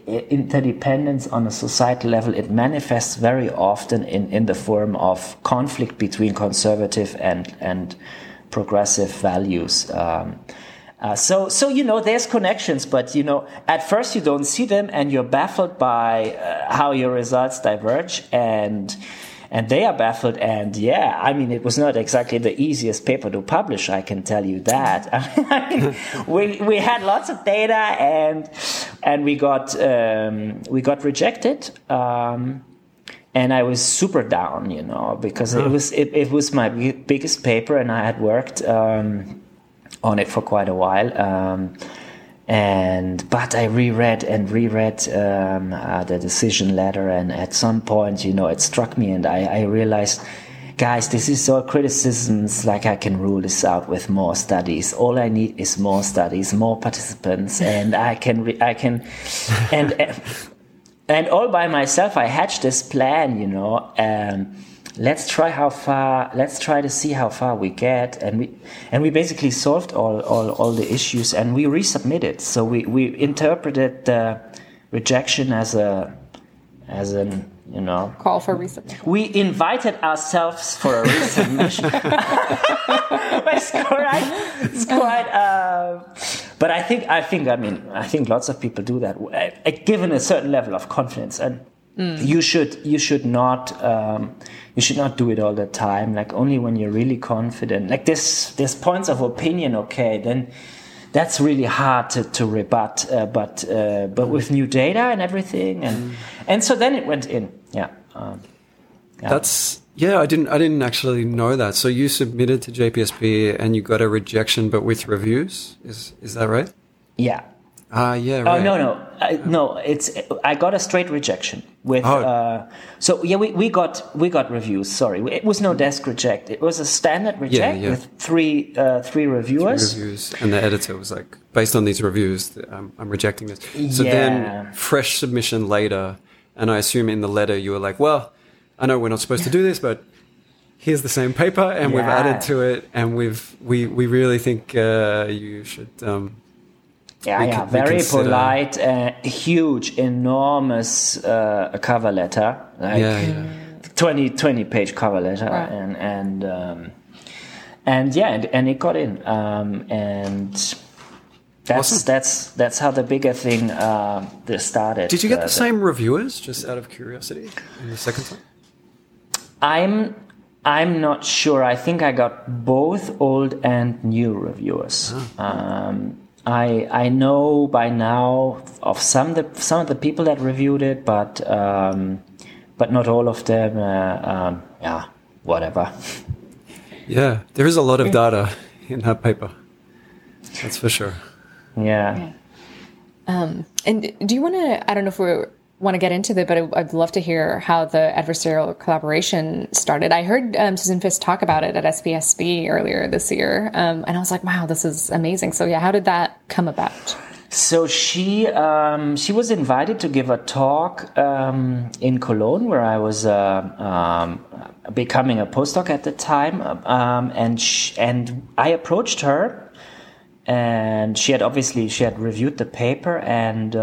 S3: interdependence on a societal level it manifests very often in, in the form of conflict between conservative and and progressive values. Um, uh, so, so you know, there's connections, but you know, at first you don't see them, and you're baffled by uh, how your results diverge, and and they are baffled. And yeah, I mean, it was not exactly the easiest paper to publish. I can tell you that. I mean, we we had lots of data, and and we got um, we got rejected. Um, and I was super down, you know, because it was it, it was my biggest paper, and I had worked um, on it for quite a while. Um, and but I reread and reread um, uh, the decision letter, and at some point, you know, it struck me, and I, I realized guys, this is all criticisms. Like I can rule this out with more studies. All I need is more studies, more participants, and I can, I can, and and all by myself, I hatched this plan, you know. Um, let's try how far let's try to see how far we get. And we and we basically solved all all, all the issues and we resubmitted. So we we interpreted the rejection as a as an you know.
S2: Call for resubmission.
S3: We invited ourselves for a resubmission. It's quite it's quite uh, but i think i think i mean i think lots of people do that uh, given a certain level of confidence and Mm. You should you should not um, you should not do it all the time. Like only when you're really confident. Like this there's points of opinion. Okay, then that's really hard to, to rebut. Uh, but uh, but with new data and everything, and mm. and so then it went in. Yeah. Um,
S1: yeah. That's yeah. I didn't I didn't actually know that. So you submitted to JPSP and you got a rejection, but with reviews. Is is that right?
S3: Yeah.
S1: Ah, yeah. Right.
S3: Oh no, no, I, no. It's I got a straight rejection with. Oh. Uh, so yeah, we, we got we got reviews. Sorry, it was no desk reject. It was a standard reject yeah, yeah. with three uh, three reviewers.
S1: Three reviews, and the editor was like, based on these reviews, I'm, I'm rejecting this. So yeah. then, fresh submission later, and I assume in the letter you were like, well, I know we're not supposed to do this, but here's the same paper, and we've added to it, and we've we we really think uh, you should. Um,
S3: yeah, yeah, very polite, uh, huge, enormous uh, cover letter, like yeah, yeah. 20, 20 page cover letter, right. and and um, and yeah, and, and, it got in, um, and that's awesome. that's that's how the bigger thing uh, started.
S1: Did you get uh, the same reviewers? Just out of curiosity, in the second time.
S3: I'm I'm not sure. I think I got both old and new reviewers. Oh. Um, I I know by now of some the some of the people that reviewed it, but um, but not all of them. Uh, um, yeah, whatever.
S1: Yeah, there is a lot of data in that paper. That's for sure.
S3: Yeah. yeah.
S2: Um, and do you want to? I don't know if we're want to get into that, but I'd love to hear how the adversarial collaboration started. I heard um, Susan Fiske talk about it at SPSP earlier this year, um, and I was like, "Wow, this is amazing!" So, yeah, how did that come about?
S3: So she um, she was invited to give a talk um, in Cologne, where I was uh, um, becoming a postdoc at the time, um, and sh- and I approached her, and she had obviously she had reviewed the paper and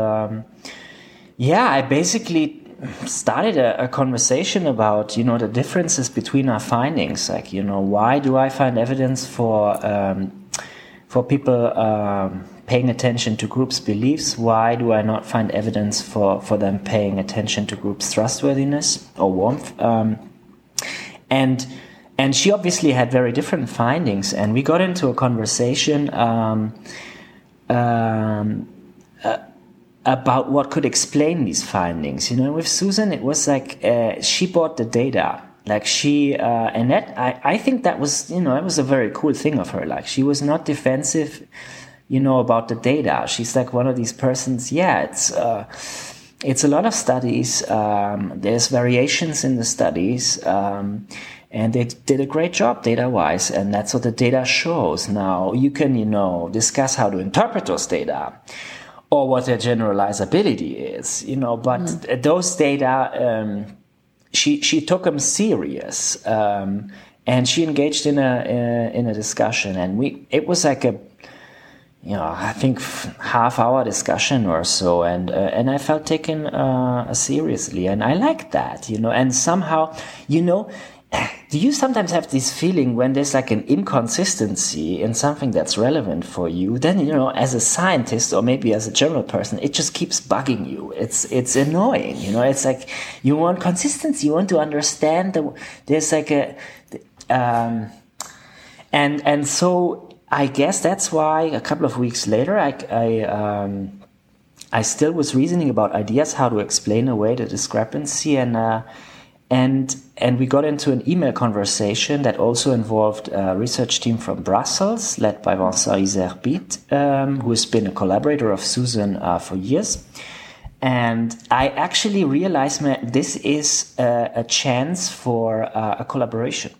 S3: yeah, I basically started a, a, conversation about you know the differences between our findings. Like you know, why do I find evidence for um, for people um, paying attention to groups' beliefs? Why do I not find evidence for for them paying attention to groups' trustworthiness or warmth? Um, and and she obviously had very different findings, and we got into a conversation. Um, um, about what could explain these findings. You know, with Susan, it was like uh, she bought the data. Like she, uh, and that, I, I think that was, you know, that was a very cool thing of her. Like she was not defensive, you know, about the data. She's like one of these persons, yeah, it's, uh, it's a lot of studies. Um, there's variations in the studies. Um, and they did a great job data wise and that's what the data shows now you can you know discuss how to interpret those data or what their generalizability is, you know. But mm. those data, um, she she took them serious, um, and she engaged in a, in a, in a discussion, and we it was like a you know I think half hour discussion or so, and uh, and I felt taken uh, seriously, and I liked that, you know, and somehow you know do you sometimes have this feeling when there's like an inconsistency in something that's relevant for you then you know as a scientist or maybe as a general person it just keeps bugging you? It's it's annoying you know? It's like you want consistency you want to understand the there's like a um, and and so i guess that's why a couple of weeks later i i um, I still was reasoning about ideas how to explain away the discrepancy and uh, and and we got into an email conversation that also involved a research team from Brussels, led by Vincent Yzerbyt, um, who has been a collaborator of Susan uh, for years. And I actually realized that this is a, a chance for uh, a collaboration.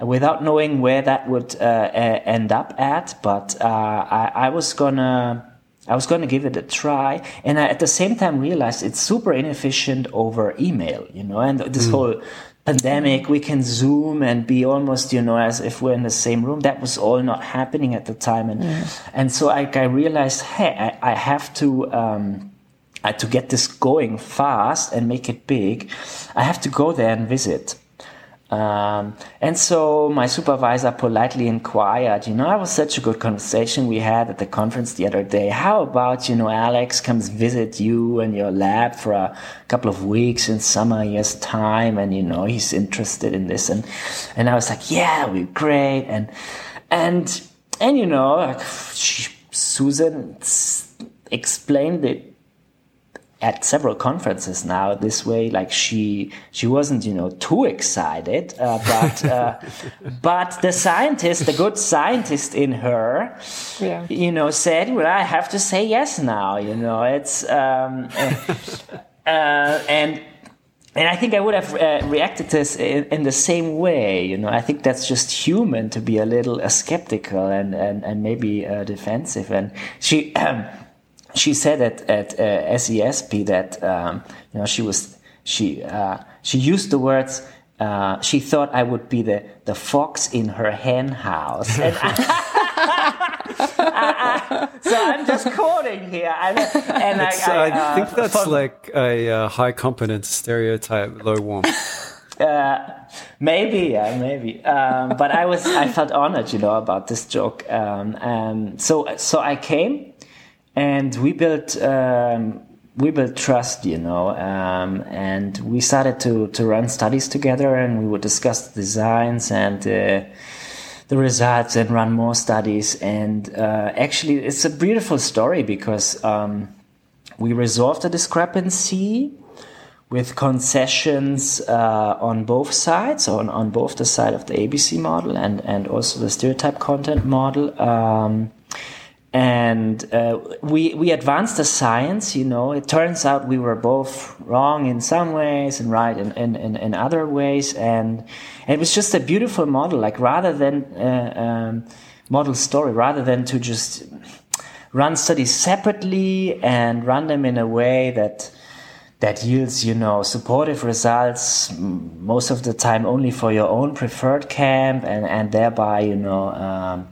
S3: Without knowing where that would uh, end up at, but uh, I, I was gonna I was going to give it a try, and I, at the same time realized it's super inefficient over email, you know, and this mm. whole pandemic we can zoom and be almost you know as if we're in the same room. That was all not happening at the time and and so I, I realized hey I, I have to um, I, to get this going fast and make it big. I have to go there and visit um, and so my supervisor politely inquired, you know, it was such a good conversation we had at the conference the other day. How about, you know, Alex comes visit you and your lab for a couple of weeks in summer year's time. And, you know, he's interested in this. And, and I was like, yeah, we're great. And, and, and, you know, like she, Susan explained it at several conferences now this way like she she wasn't you know too excited uh, but uh, but the scientist the good scientist in her yeah. you know said well i have to say yes now you know it's um, uh, and and I think I would have uh, reacted to this in, in, the same way. You know, I think that's just human to be a little uh, skeptical and, and, and maybe uh, defensive. And she, um, she said at at uh, SESP that um, you know she was she uh, she used the words. Uh, she thought I would be the, the fox in her hen house. I, I, so I'm just quoting here. and I,
S1: I, uh, think that's like a uh, high competence stereotype, low warm.
S3: Uh, maybe, yeah, maybe. Um, but I was, I felt honored, you know, about this joke. Um, and so, so I came and we built um, we built trust, you know, um, and we started to to run studies together, and we would discuss the designs and. Uh, the results and run more studies and uh, actually it's a beautiful story because um, we resolved the discrepancy with concessions uh, on both sides, on, on both the side of the ABC model and, and also the stereotype content model. Um, and uh, we we advanced the science you know. It turns out we were both wrong in some ways and right in, in, in, in other ways. And, and, it was just a beautiful model like rather than uh, um, model story rather than to just run studies separately and run them in a way that that yields you know supportive results most of the time only for your own preferred camp and and thereby you know um,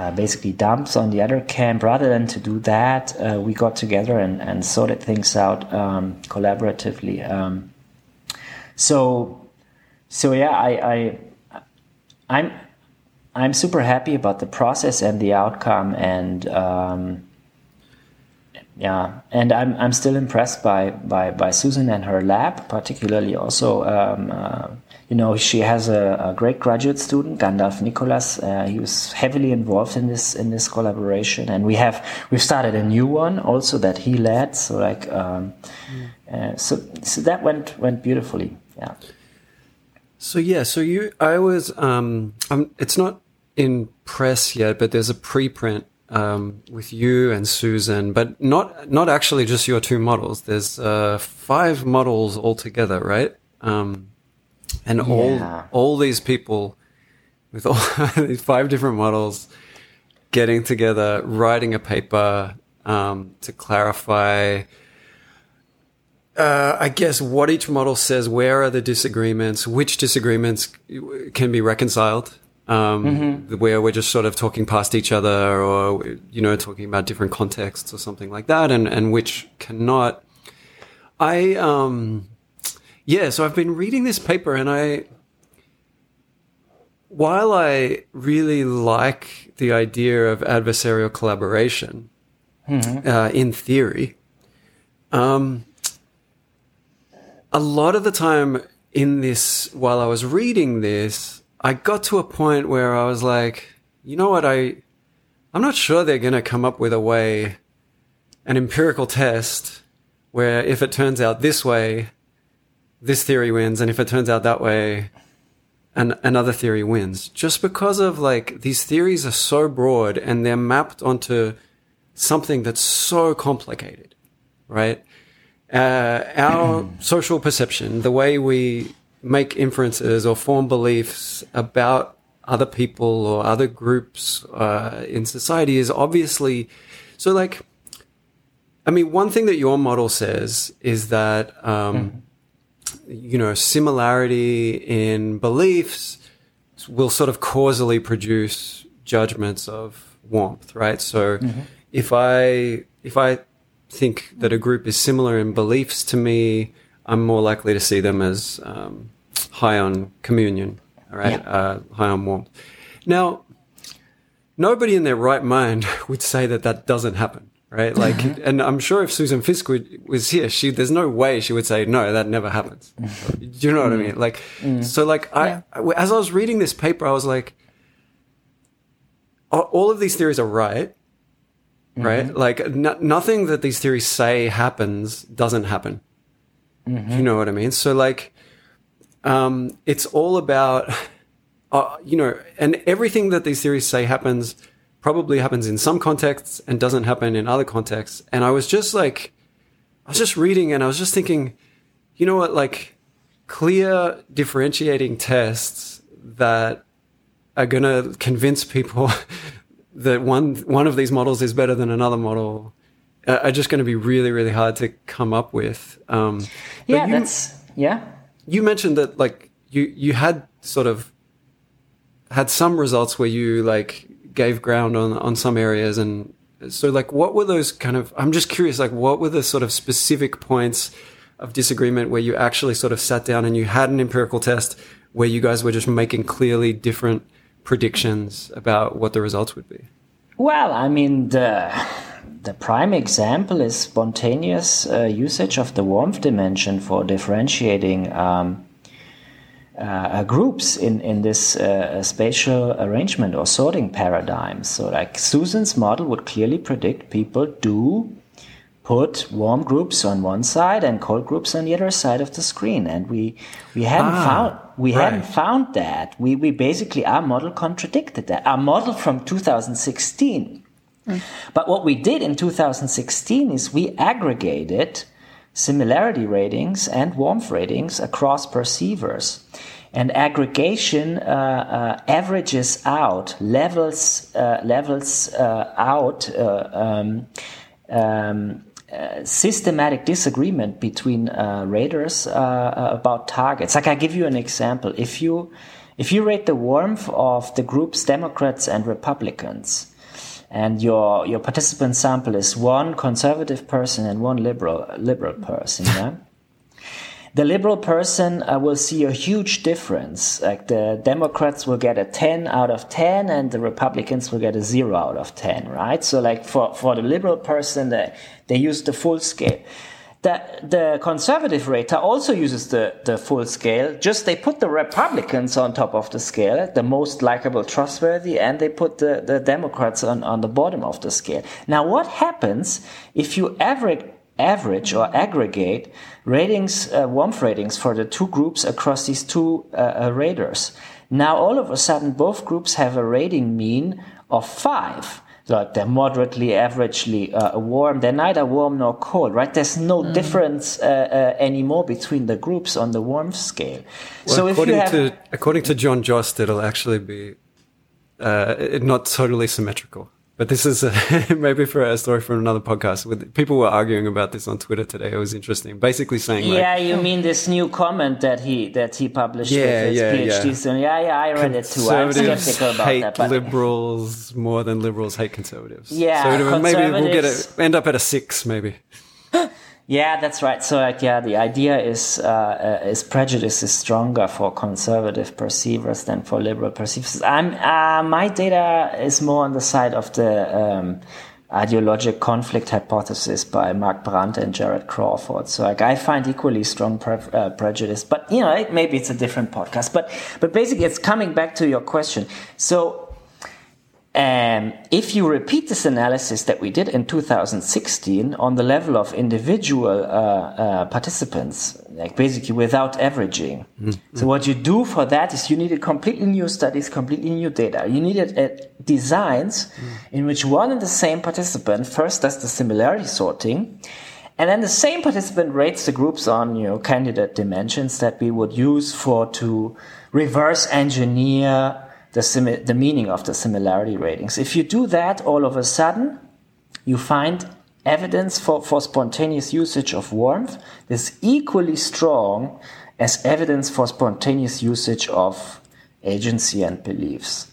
S3: uh, basically dumps on the other camp. Rather than to do that, uh, we got together and, and sorted things out um, collaboratively. Um, so, so yeah, I, I, I'm, I'm super happy about the process and the outcome, and um, yeah, and I'm I'm still impressed by by by Susan and her lab, particularly also. Um, uh, you know, she has a, a great graduate student, Gandalf Nicolas. Uh, he was heavily involved in this in this collaboration, and we have we've started a new one also that he led. So like, um, mm. uh, so so that went went beautifully. Yeah.
S1: So yeah, so you, I was, um, um it's not in press yet, but there's a preprint um, with you and Susan, but not not actually just your two models. There's uh, five models altogether, right? Um, and yeah. all all these people with all these five different models getting together, writing a paper um, to clarify. Uh, I guess what each model says, where are the disagreements, which disagreements can be reconciled, um, mm-hmm. where we're just sort of talking past each other or, you know, talking about different contexts or something like that, and, and which cannot. I, um, yeah, so I've been reading this paper and I, while I really like the idea of adversarial collaboration mm-hmm. uh, in theory, um, a lot of the time in this, while I was reading this, I got to a point where I was like, you know what, I, I'm not sure they're going to come up with a way, an empirical test where if it turns out this way, this theory wins, and if it turns out that way, and another theory wins. Just because of like these theories are so broad and they're mapped onto something that's so complicated, right? Uh, our social perception, the way we make inferences or form beliefs about other people or other groups uh, in society is obviously so like I mean, one thing that your model says is that um, mm you know, similarity in beliefs will sort of causally produce judgments of warmth, right? So mm-hmm. if I if I think that a group is similar in beliefs to me, I'm more likely to see them as um, high on communion, all right, yeah. uh, high on warmth. Now, nobody in their right mind would say that that doesn't happen, right? Like, mm-hmm. and I'm sure if Susan Fiske would, was here, she there's no way she would say no, that never happens. Do you know what I mean? Like, mm. so like I, yeah. as I was reading this paper, I was like, all of these theories are right, right? Mm-hmm. Like, nothing that these theories say happens doesn't happen. Mm-hmm. You know what I mean? So like, um, it's all about, uh, you know, and everything that these theories say happens probably happens in some contexts and doesn't happen in other contexts. And I was just like, I was just reading and I was just thinking, you know what, like clear differentiating tests that are going to convince people that one one of these models is better than another model are just going to be really really hard to come up with. Um,
S3: yeah, you, that's yeah.
S1: You mentioned that like you you had sort of had some results where you like gave ground on on some areas and so like what were those kind of I'm just curious like what were the sort of specific points of disagreement where you actually sort of sat down and you had an empirical test where you guys were just making clearly different predictions about what the results would be?
S3: Well, I mean, the, the prime example is spontaneous uh, usage of the warmth dimension for differentiating um, uh, groups in, in this uh, spatial arrangement or sorting paradigm. So, like Susan's model would clearly predict people do put warm groups on one side and cold groups on the other side of the screen, and we we hadn't ah, found we right. hadn't found that. We we basically our model contradicted that. Our model from 2016. Mm. But what we did in 2016 is we aggregated similarity ratings and warmth ratings across perceivers. And aggregation uh, uh, averages out, levels uh, levels uh, out uh, um, um, uh, systematic disagreement between raters about targets. Like I give you an example. If you if you rate the warmth of the groups Democrats and Republicans, and your your participant sample is one conservative person and one liberal liberal person, yeah the liberal person uh, will see a huge difference. Like the Democrats will get a 10 out of 10 and the Republicans will get a 0 out of 10, right? So like for, for the liberal person, they, they use the full scale. The, the conservative rater also uses the, the full scale, just they put the Republicans on top of the scale, the most likable, trustworthy, and they put the, the Democrats on, on the bottom of the scale. Now, what happens if you average average or aggregate ratings, uh, warmth ratings for the two groups across these two uh, uh, raters. Now, all of a sudden, both groups have a rating mean of five. Like they're moderately, averagely uh, warm. They're neither warm nor cold, right? There's no mm. difference uh, uh, anymore between the groups on the warmth scale.
S1: Well, so, according have, to according to John Jost, it'll actually be not totally symmetrical. But this is a, maybe for a story from another podcast. With people were arguing about this on Twitter today. It was interesting. Basically saying, like,
S3: yeah, you mean this new comment that he that he published yeah, with his yeah, PhD yeah. student? Yeah, yeah, I read it too. I'm skeptical about
S1: hate
S3: that.
S1: But liberals more than liberals hate conservatives. Yeah, so maybe we'll get a, end up at a six, maybe.
S3: Yeah, that's right. So, like, yeah, the idea is uh, uh, is prejudice is stronger for conservative perceivers than for liberal perceivers. I'm uh, my data is more on the side of the um, ideologic conflict hypothesis by Mark Brandt and Jarret Crawford. So, like, I find equally strong pre uh, prejudice, but you know, maybe it's a different podcast. But but basically, it's coming back to your question. So um, if you repeat this analysis that we did in 2016 on the level of individual uh, uh, participants, like basically without averaging, mm-hmm. so what you do for that is you needed completely new studies, completely new data. You needed uh, designs mm. in which one and the same participant first does the similarity sorting, and then the same participant rates the groups on you know candidate dimensions that we would use for to reverse engineer the, the meaning of the similarity ratings. If you do that, all of a sudden, you find evidence for, for spontaneous usage of warmth that's equally strong as evidence for spontaneous usage of agency and beliefs.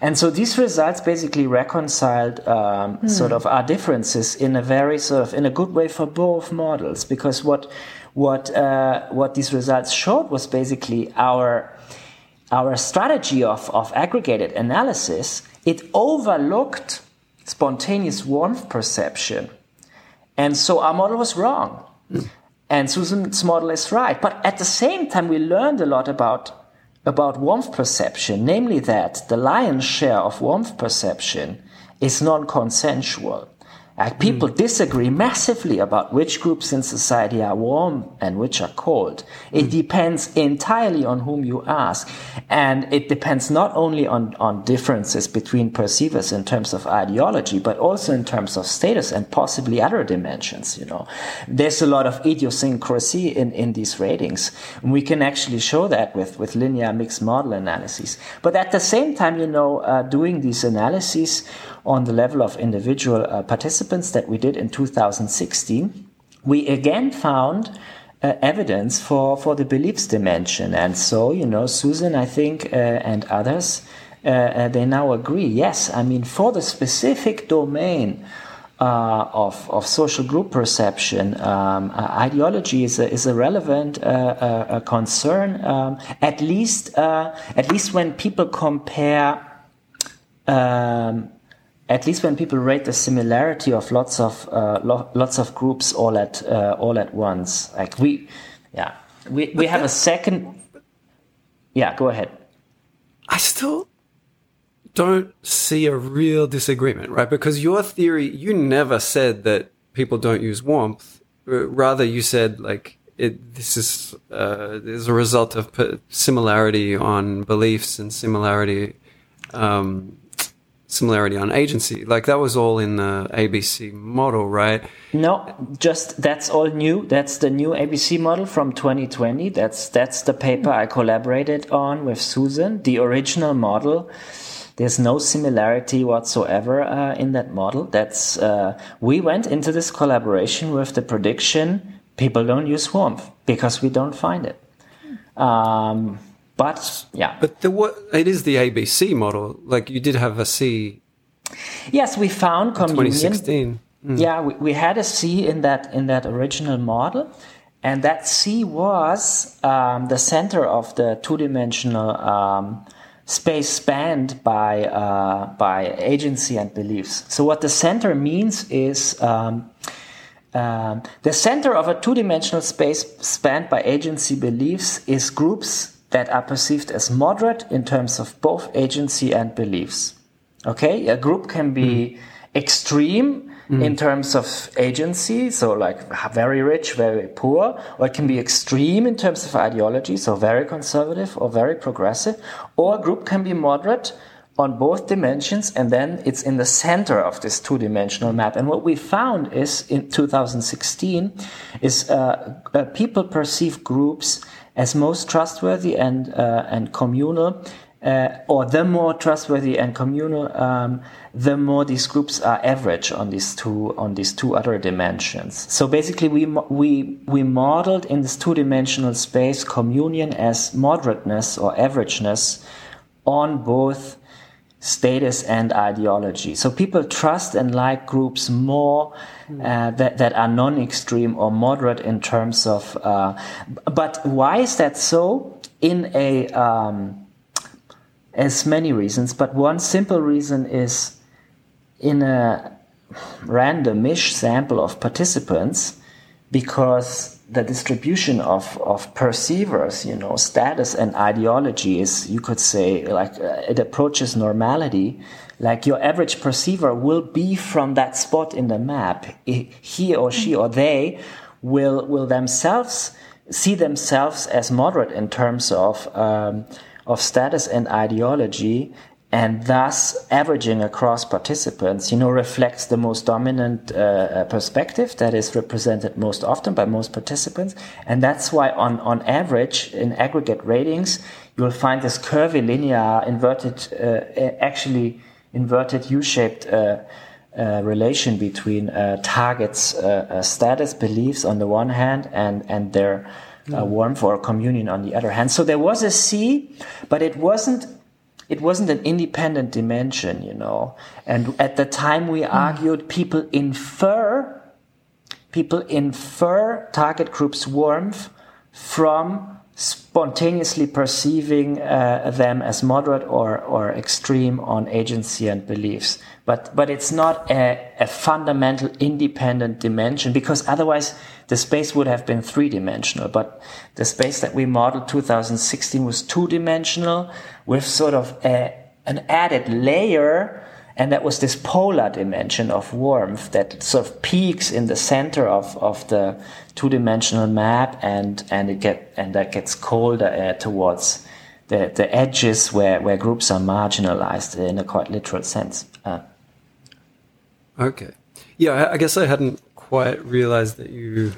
S3: And so these results basically reconciled um, mm. sort of our differences in a very sort of in a good way for both models because what what uh, what these results showed was basically our our strategy of, of aggregated analysis it overlooked spontaneous warmth perception and so our model was wrong mm. and susan's model is right but at the same time we learned a lot about about warmth perception, namely that the lion's share of warmth perception is non consensual. Like people mm. disagree massively about which groups in society are warm and which are cold. It mm. depends entirely on whom you ask. And it depends not only on, on differences between perceivers in terms of ideology, but also in terms of status and possibly other dimensions, you know. There's a lot of idiosyncrasy in, in these ratings. And we can actually show that with, with linear mixed model analyses. But at the same time, you know, uh, doing these analyses, on the level of individual uh, participants that we did in 2016, we again found uh, evidence for, for the beliefs dimension. And so, you know, Susan, I think, uh, and others, uh, uh, they now agree. Yes, I mean, for the specific domain uh, of, of social group perception, um, ideology is a, is a relevant concern. Um, at least, at least when people compare um, at least when people rate the similarity of lots of uh, lo lots of groups all at uh, all at once, like we, yeah, we we have a second. Yeah, go ahead.
S1: I still don't see a real disagreement, right? Because your theory, you never said that people don't use warmth. Rather, you said like it. This is uh, is a result of similarity on beliefs and similarity. Um, similarity on agency. Like that was all in the ABC model, right?
S3: No, just that's all new. That's the new ABC model from 2020. That's that's the paper I collaborated on with Susan. The original model. There's no similarity whatsoever uh, in that model. That's uh, we went into this collaboration with the prediction people don't use warmth because we don't find it. Um, but yeah.
S1: But it is the ABC model. Like you did have a C.
S3: Yes, we found communion.
S1: 2016.
S3: Mm. Yeah, we, we had a C in that in that original model, and that C was um, the center of the two-dimensional um, space spanned by uh, by agency and beliefs. So what the center means is. Um, um the center of a two-dimensional space spanned by agency beliefs is groups that are perceived as moderate in terms of both agency and beliefs. Okay, a group can be mm. extreme mm. in terms of agency, so like very rich, very poor, or it can be extreme in terms of ideology, so very conservative or very progressive, or a group can be moderate on both dimensions and then it's in the center of this two-dimensional map and what we found is in 2016 is uh, uh, people perceive groups as most trustworthy and uh, and communal, uh, or the more trustworthy and communal, um, the more these groups are average on these two on these two other dimensions. So basically, we we we modeled in this two dimensional space communion as moderateness or averageness on both status and ideology. So people trust and like groups more uh, that, that are non-extreme or moderate in terms of. Uh, but why is that so? In a um, as many reasons, but one simple reason is in a randomish sample of participants because the distribution of, of perceivers, you know, status and ideology is, you could say, like uh, it approaches normality. Like your average perceiver will be from that spot in the map. He or she or they will will themselves see themselves as moderate in terms of um, of status and ideology, and thus averaging across participants, you know, reflects the most dominant uh, uh, perspective that is represented most often by most participants. And that's why on, on average, in aggregate ratings, you'll find this curvilinear inverted, uh, actually inverted U-shaped uh, uh, relation between uh, targets' status beliefs on the one hand and, and their uh, warmth or communion on the other hand. So there was a C, but it wasn't it wasn't an independent dimension, you know. And at the time we argued people infer people infer target groups warmth from spontaneously perceiving uh, them as moderate or, or extreme on agency and beliefs. But, but it's not a, a fundamental independent dimension because otherwise the space would have been three dimensional. But the space that we modeled 2016 was two dimensional with sort of a, an added layer and that was this polar dimension of warmth that sort of peaks in the center of, of the two-dimensional map and and it get and that gets colder uh, towards the, the edges where, where groups are marginalized in a quite literal sense. Uh,
S1: okay. Yeah, I guess I hadn't quite realized that you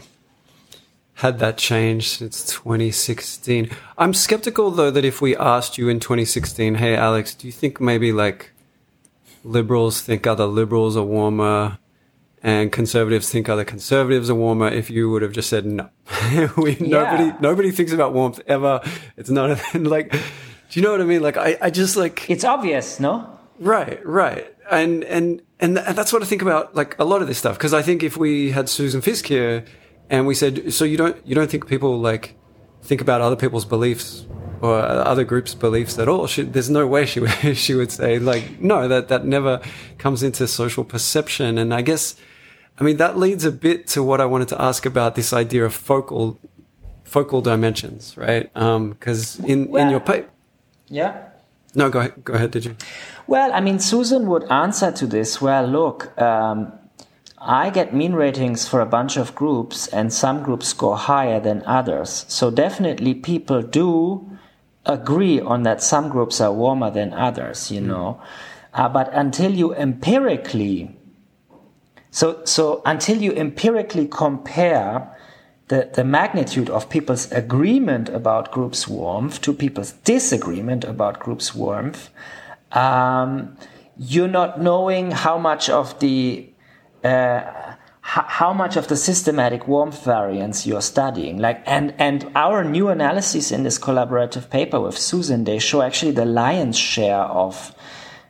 S1: had that change since 2016. I'm skeptical though that if we asked you in 2016, hey Alex, do you think maybe like liberals think other liberals are warmer and conservatives think other conservatives are warmer. If you would have just said no. We, yeah. nobody nobody thinks about warmth ever. It's not a, like do you know what i mean? Like i, I just like
S3: it's obvious no?
S1: Right right. And and and, th- and that's what i think about like a lot of this stuff. Because i think if we had susan fiske here and we said so you don't you don't think people like think about other people's beliefs or other groups' beliefs at all. She, there's no way she would, she would say like, no, that, that never comes into social perception. And I guess, I mean, that leads a bit to what I wanted to ask about this idea of focal, focal dimensions, right? Um, cause in, well, in your paper.
S3: Yeah.
S1: No, go ahead. Go ahead. Did you?
S3: Well, I mean, Susan would answer to this. Well, look, um, I get mean ratings for a bunch of groups, and some groups score higher than others. So definitely, people do agree on that some groups are warmer than others, you know. Uh, but until you empirically, so, so until you empirically compare the, the magnitude of people's agreement about groups' warmth to people's disagreement about groups' warmth, um, you're not knowing how much of the uh, how much of the systematic warmth variance you're studying like and and our new analyses in this collaborative paper with susan they show actually the lion's share of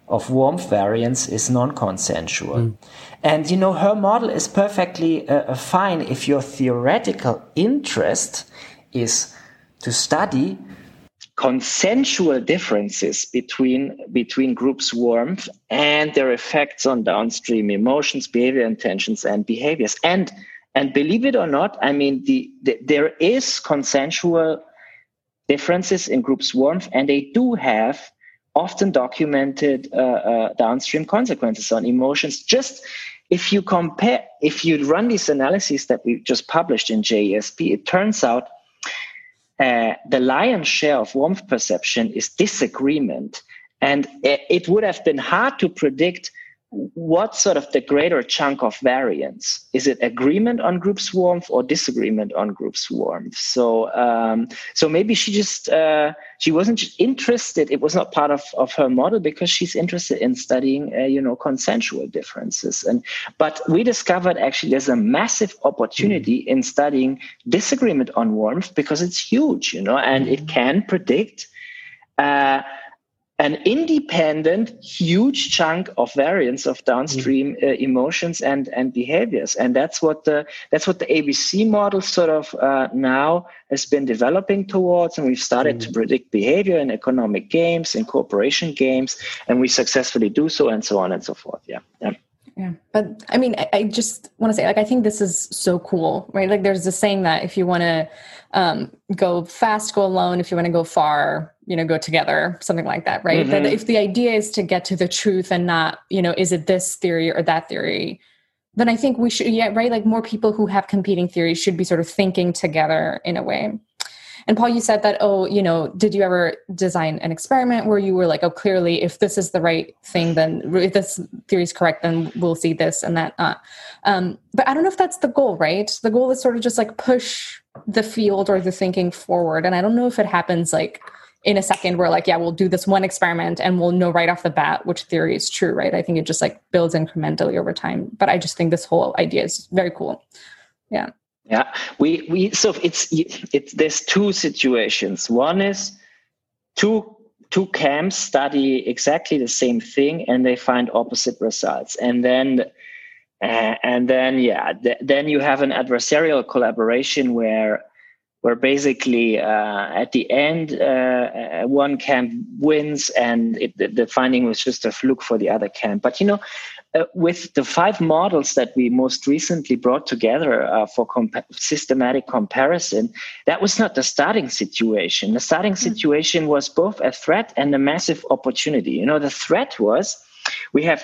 S3: of warmth variance is non-consensual mm. and you know her model is perfectly uh, uh, fine if your theoretical interest is to study consensual differences between between groups warmth and their effects on downstream emotions behavior intentions and behaviors. And and believe it or not i mean the, the there is consensual differences in groups warmth and they do have often documented uh, uh, downstream consequences on emotions. Just if you compare if you run these analyses that we just published in JESP, it turns out uh, the lion's share of warmth perception is disagreement. And it would have been hard to predict what sort of the greater chunk of variance is it agreement on groups warmth or disagreement on groups warmth so um, so maybe she just uh, she wasn't interested it was not part of, of her model because she's interested in studying uh, you know consensual differences and but we discovered actually there's a massive opportunity mm-hmm. in studying disagreement on warmth because it's huge you know and mm-hmm. it can predict uh, an independent huge chunk of variance of downstream mm. uh, emotions and and behaviors and that's what the that's what the abc model sort of uh, now has been developing towards and we've started mm. to predict behavior in economic games in cooperation games and we successfully do so and so on and so forth yeah, yeah.
S2: Yeah. But I mean, I, I just want to say, like, I think this is so cool, right? Like, there's this saying that if you want to um, go fast, go alone. If you want to go far, you know, go together, something like that, right? Mm-hmm. That if the idea is to get to the truth and not, you know, is it this theory or that theory, then I think we should, yeah, right? Like, more people who have competing theories should be sort of thinking together in a way. And Paul, you said that, oh, you know, did you ever design an experiment where you were like, oh, clearly, if this is the right thing, then if this theory is correct, then we'll see this and that. Uh. Um, but I don't know if that's the goal, right? The goal is sort of just like push the field or the thinking forward. And I don't know if it happens like in a second where like, yeah, we'll do this one experiment and we'll know right off the bat which theory is true, right? I think it just like builds incrementally over time. But I just think this whole idea is very cool. Yeah.
S3: Yeah, we we so it's it's there's two situations. One is two two camps study exactly the same thing and they find opposite results, and then uh, and then yeah, th- then you have an adversarial collaboration where where basically uh, at the end uh, one camp wins and it, the, the, finding was just a fluke for the other camp. But you know uh, with the five models that we most recently brought together uh, for compa- systematic comparison that was not the starting situation the starting mm-hmm. situation was both a threat and a massive opportunity you know the threat was we have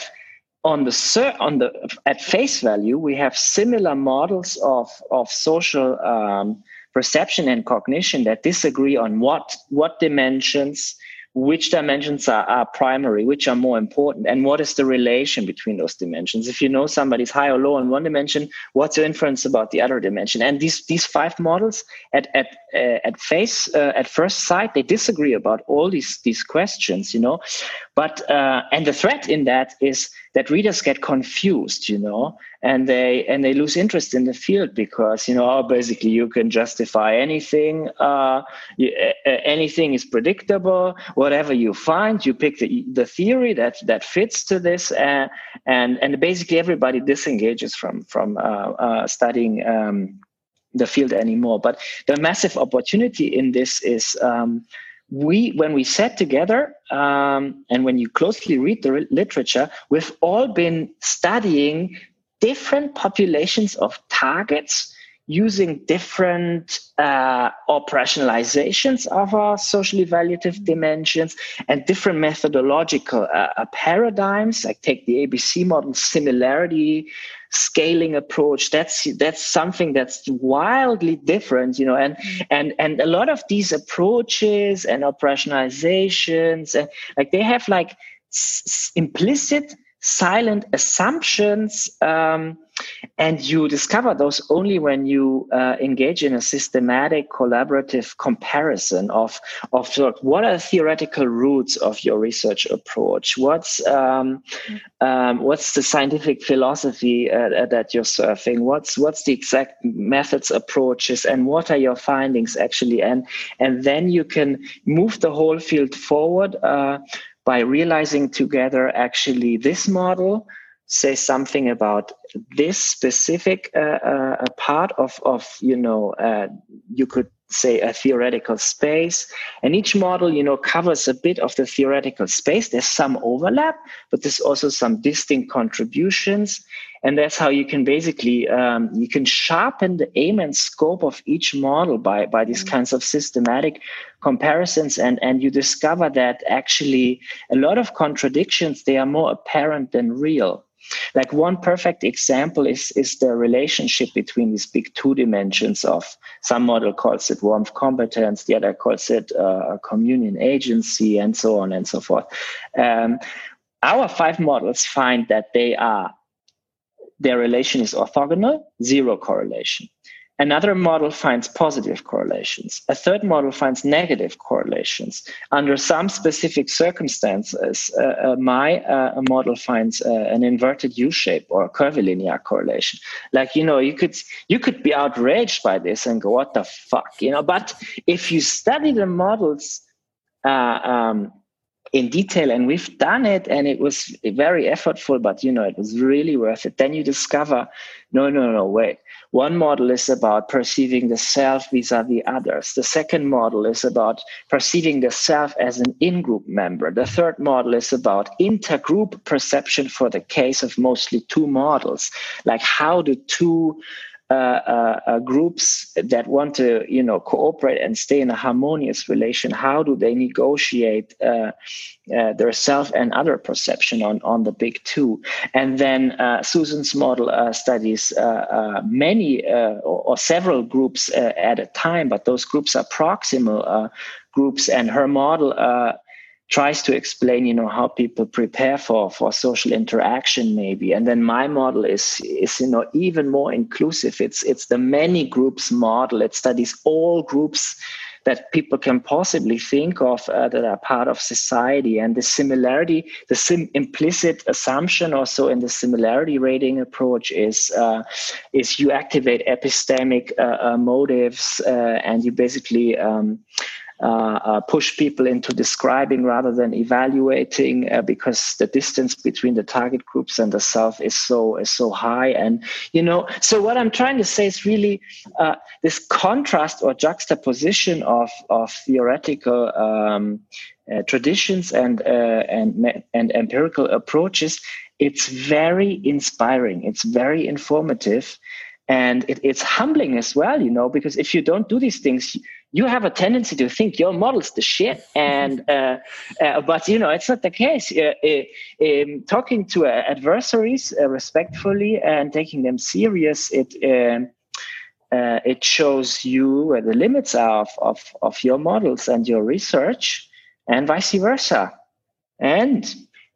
S3: on the on the at face value we have similar models of of social um, perception and cognition that disagree on what what dimensions which dimensions are, are primary which are more important and what is the relation between those dimensions? If you know somebody's high or low on one dimension what's your inference about the other dimension? And these these five models at at uh, at face uh, at first sight they disagree about all these these questions you know? But uh, and the threat in that is that readers get confused you know and they and they lose interest in the field because you know oh, basically you can justify anything uh, you, uh, anything is predictable. Whatever you find you pick the, the theory that that fits to this uh, and and basically everybody disengages from from uh, uh, studying um, the field anymore. But the massive opportunity in this is um, we when we sat together um, and when you closely read the literature we've all been studying different populations of targets using different uh, operationalizations of our social evaluative dimensions and different methodological uh, uh paradigms. Like take the abc model similarity scaling approach that's that's something that's wildly different you know and mm. and and a lot of these approaches and operationalizations and like they have like s- implicit silent assumptions um, and you discover those only when you uh, engage in a systematic collaborative comparison of of sort of what are the theoretical roots of your research approach? What's um, um, what's the scientific philosophy uh, that you're surfing? What's what's the exact methods approaches and what are your findings actually? And and then you can move the whole field forward uh, by realizing together actually this model says something about this specific uh, uh, part of, of you know uh, you could say a theoretical space. And each model you know covers a bit of the theoretical space. There's some overlap but there's also some distinct contributions. And that's how you can basically um, you can sharpen the aim and scope of each model by by these mm-hmm. kinds of systematic comparisons. And and you discover that actually a lot of contradictions they are more apparent than real like one perfect example is, is the relationship between these big two dimensions of some model calls it warmth competence, the other calls it uh, communion agency, and so on and so forth. Um, our five models find that they are their relation is orthogonal, zero correlation. Another model finds positive correlations. A third model finds negative correlations. Under some specific circumstances, uh, uh, my uh, model finds uh, an inverted U shape or curvilinear correlation. Like you know, you could you could be outraged by this and go, "What the fuck?" You know. But if you study the models uh, um, in detail, and we've done it, and it was very effortful, but you know, it was really worth it. Then you discover, no, no, no, wait one model is about perceiving the self vis a vis others. The second model is about perceiving the self as an in group member. The third model is about intergroup perception for the case of mostly two models. Like how do two Uh, uh, uh, groups that want to, you know, cooperate and stay in a harmonious relation, how do they negotiate uh, uh, their self and other perception on, on the big two? And then uh, Susan's model studies many or, or, several groups at a time, but those groups are proximal groups, and her model tries to explain you know how people prepare for for social interaction maybe. And then my model is is you know even more inclusive. It's it's the many groups model. It studies all groups that people can possibly think of uh, that are part of society. And the similarity, the sim- implicit assumption also in the similarity rating approach is uh, is you activate epistemic uh, uh, motives uh, and you basically um, uh, uh, push people into describing rather than evaluating uh, because the distance between the target groups and the self is so is so high. And you know so what i'm trying to say is really uh, this contrast or juxtaposition of of theoretical um, uh, traditions and uh, and and empirical approaches it's very inspiring it's very informative and it, it's humbling as well you know because if you don't do these things you have a tendency to think your model's the shit. And uh, uh, but you know it's not the case. Uh, uh um, talking to uh, adversaries uh, respectfully and taking them serious it um, it shows you where the limits are of, of, of your models and your research and vice versa. And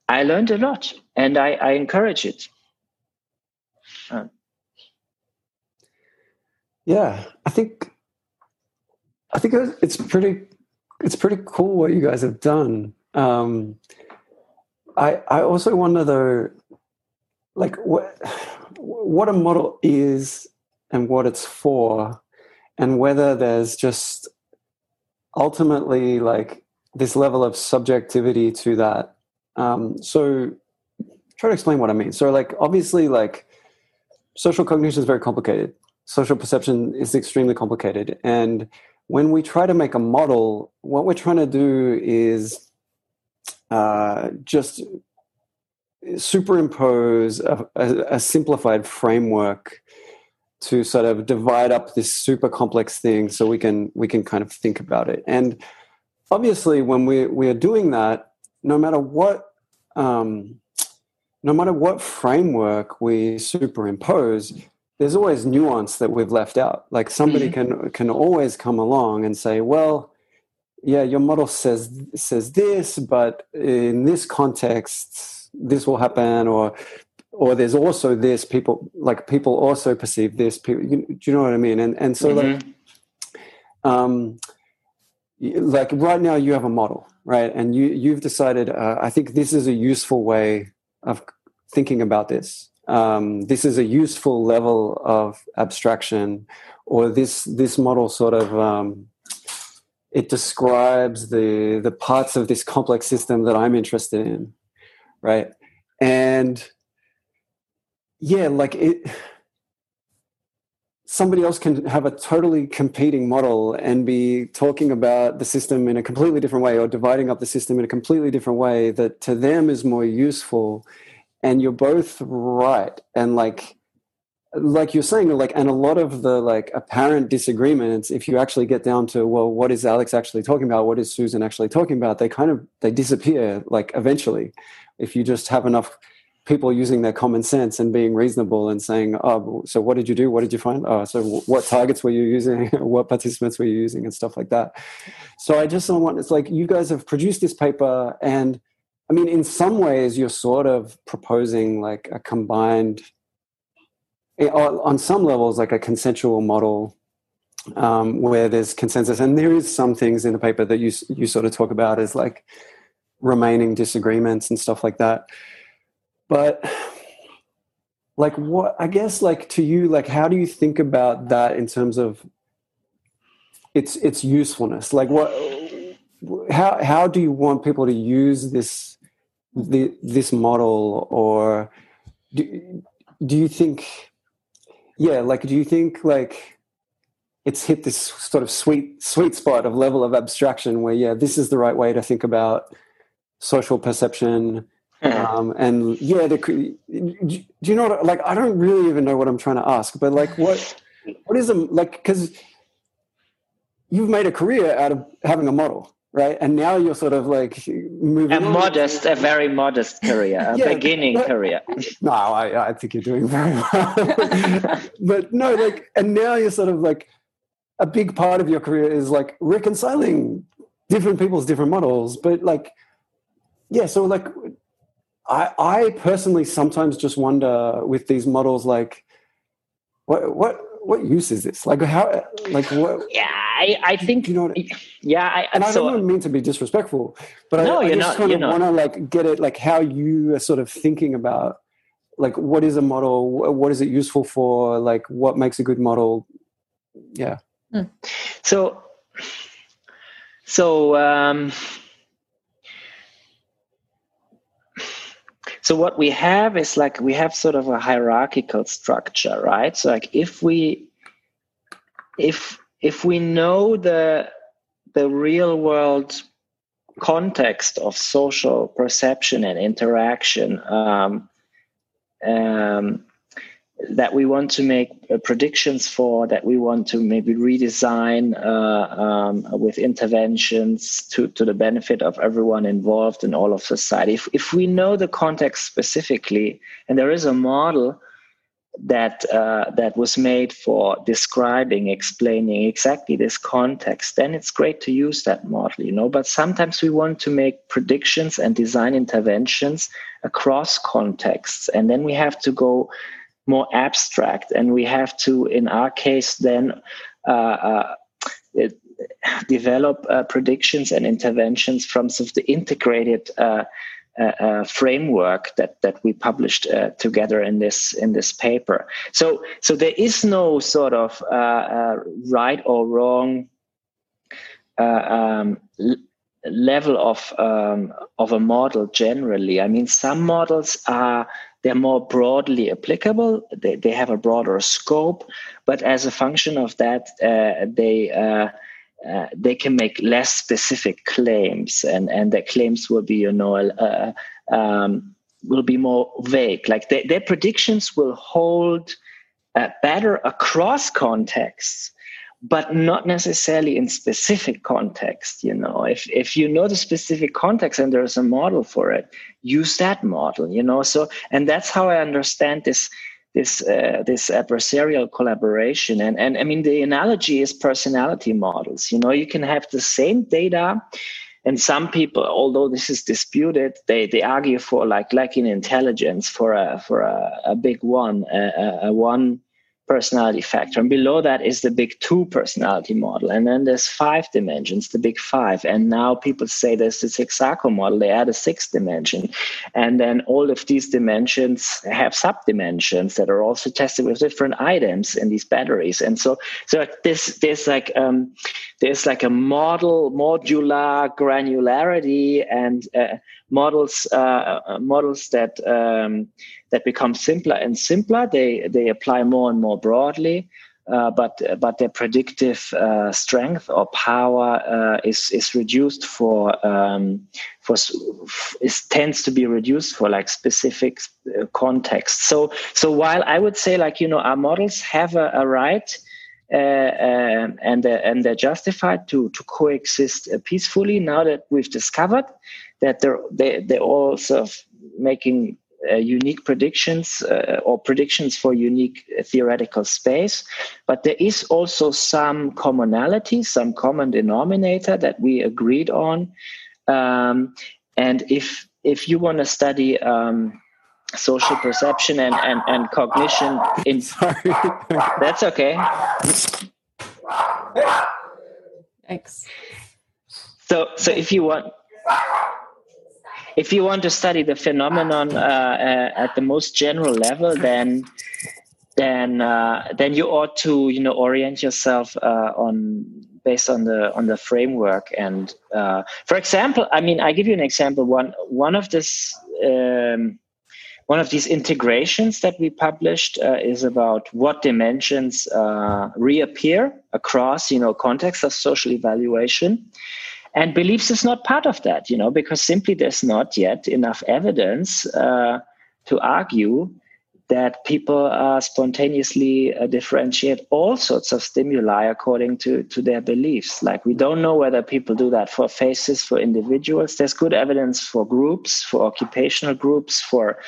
S3: i learned a lot and i, I encourage it.
S1: Yeah, I think I think it's pretty it's pretty cool what you guys have done. Um, I I also wonder though, like what what a model is and what it's for, and whether there's just ultimately like this level of subjectivity to that. Um, so try to explain what I mean. So like obviously like social cognition is very complicated social perception is extremely complicated. And when we try to make a model, what we're trying to do is uh, just superimpose a, a, a, simplified framework to sort of divide up this super complex thing so we can we can kind of think about it. And obviously when we we are doing that no matter what um, no matter what framework we superimpose there's always nuance that we've left out. Like somebody mm-hmm. can can always come along and say, well, yeah, your model says says this, but in this context, this will happen, or or there's also this. People like people also perceive this. People, you, do you know what I mean? And and so mm-hmm. like, um, like right now you have a model, right? And you you've decided. Uh, I think this is a useful way of thinking about this um, this is a useful level of abstraction, or this this model sort of um, it describes the the parts of this complex system that I'm interested in, right? And yeah, like it. Somebody else can have a totally competing model and be talking about the system in a completely different way, or dividing up the system in a completely different way that to them is more useful and you're both right. And like like you're saying like and a lot of the like apparent disagreements if you actually get down to well what is alex actually talking about? What is susan actually talking about? They kind of they disappear like eventually. If you just have enough people using their common sense and being reasonable and saying oh so what did you do? What did you find? Oh so what targets were you using? What participants were you using? and stuff like that. So i just don't want it's like you guys have produced this paper and I mean, in some ways, you're sort of proposing like a combined, eh, on some levels, like a consensual model um, where there's consensus, and there is some things in the paper that you you sort of talk about as like remaining disagreements and stuff like that. But like, what I guess, like to you, like, how do you think about that in terms of its its usefulness? Like, what? How how do you want people to use this the, this model or do, do you think yeah like do you think like it's hit this sort of sweet sweet spot of level of abstraction where yeah this is the right way to think about social perception mm-hmm. um, and yeah the, do you know what, like i don't really even know what i'm trying to ask but like what what is a like because you've made a career out of having a model right? And now you're sort of like moving.
S3: A modest, a very modest career, a yeah, beginning but, career.
S1: No, I, I think you're doing very well. but no, like, and now you're sort of like a big part of your career is like reconciling different people's different models. But like, yeah, so like, I I personally sometimes just wonder with these models, like, what what what use is this? Like how? Like what?
S3: Yeah, I, I think
S1: you know. What,
S3: yeah, I,
S1: and I
S3: so,
S1: don't mean to be disrespectful, but
S3: no,
S1: I, I just
S3: not,
S1: kind of want to like get it, like how you are sort of thinking about, like what is a model, what is it useful for, like what makes a good model. Yeah.
S3: Hmm. So, so um, so what we have is like we have sort of a hierarchical structure right? So like if we if if we know the the real world context of social perception and interaction um, um, that we want to make uh, predictions for, that we want to maybe redesign uh, um, with interventions to, to the benefit of everyone involved in all of society. If, if we know the context specifically, and there is a model that uh, that was made for describing, explaining exactly this context, then it's great to use that model, you know. But sometimes we want to make predictions and design interventions across contexts, and then we have to go more abstract and we have to in our case then uh, uh, develop uh, predictions and interventions from sort of the integrated uh, uh, uh, framework that that we published together in this in this paper. So so there is no sort of right or wrong um, level of um, of a model generally. I mean some models are they're more broadly applicable. They, they have a broader scope, but as a function of that, uh, they uh, uh, they can make less specific claims, and and their claims will be you know uh, um, will be more vague. Like they, their predictions will hold uh, better across contexts but not necessarily in specific context you know. If if you know the specific context and there's a model for it use that model you know. So and that's how i understand this this uh, this adversarial collaboration. And and i mean the analogy is personality models you know. You can have the same data and some people although this is disputed they they argue for like lacking intelligence for a for a, a big one a, a one personality factor. And below that is the big two personality model. And then there's five dimensions, the big five. And now people say there's the HEXACO model, they add a sixth dimension. And then all of these dimensions have subdimensions that are also tested with different items in these batteries. And so so this there's like um, there's like a model modular granularity and uh, models uh, uh, models that um, that become simpler and simpler. They they apply more and more broadly, uh, but but their predictive uh, strength or power uh, is is reduced for um, for is tends to be reduced for like specific uh, context. So so while I would say like you know our models have a, a right. Uh, um, and uh, and they're justified to to coexist peacefully. Now that we've discovered that they're they, they're all sort of making uh, unique predictions uh, or predictions for unique theoretical space. But there is also some commonality some common denominator that we agreed on. Um, and if if you want to study um, social perception and, and, and cognition in
S1: sorry.
S3: That's okay.
S2: Thanks.
S3: So so if you want if you want to study the phenomenon uh, uh, at the most general level, then then uh, then you ought to you know orient yourself uh, on based on the on the framework. And uh, for example, I mean, I give you an example. One one of this. Um, one of these integrations that we published uh, is about what dimensions reappear across, you know, context of social evaluation and beliefs is not part of that, you know, because simply there's not yet enough evidence uh, to argue that people uh, spontaneously uh, differentiate all sorts of stimuli according to, to their beliefs. Like we don't know whether people do that for faces, for individuals. There's good evidence for groups, for occupational groups, for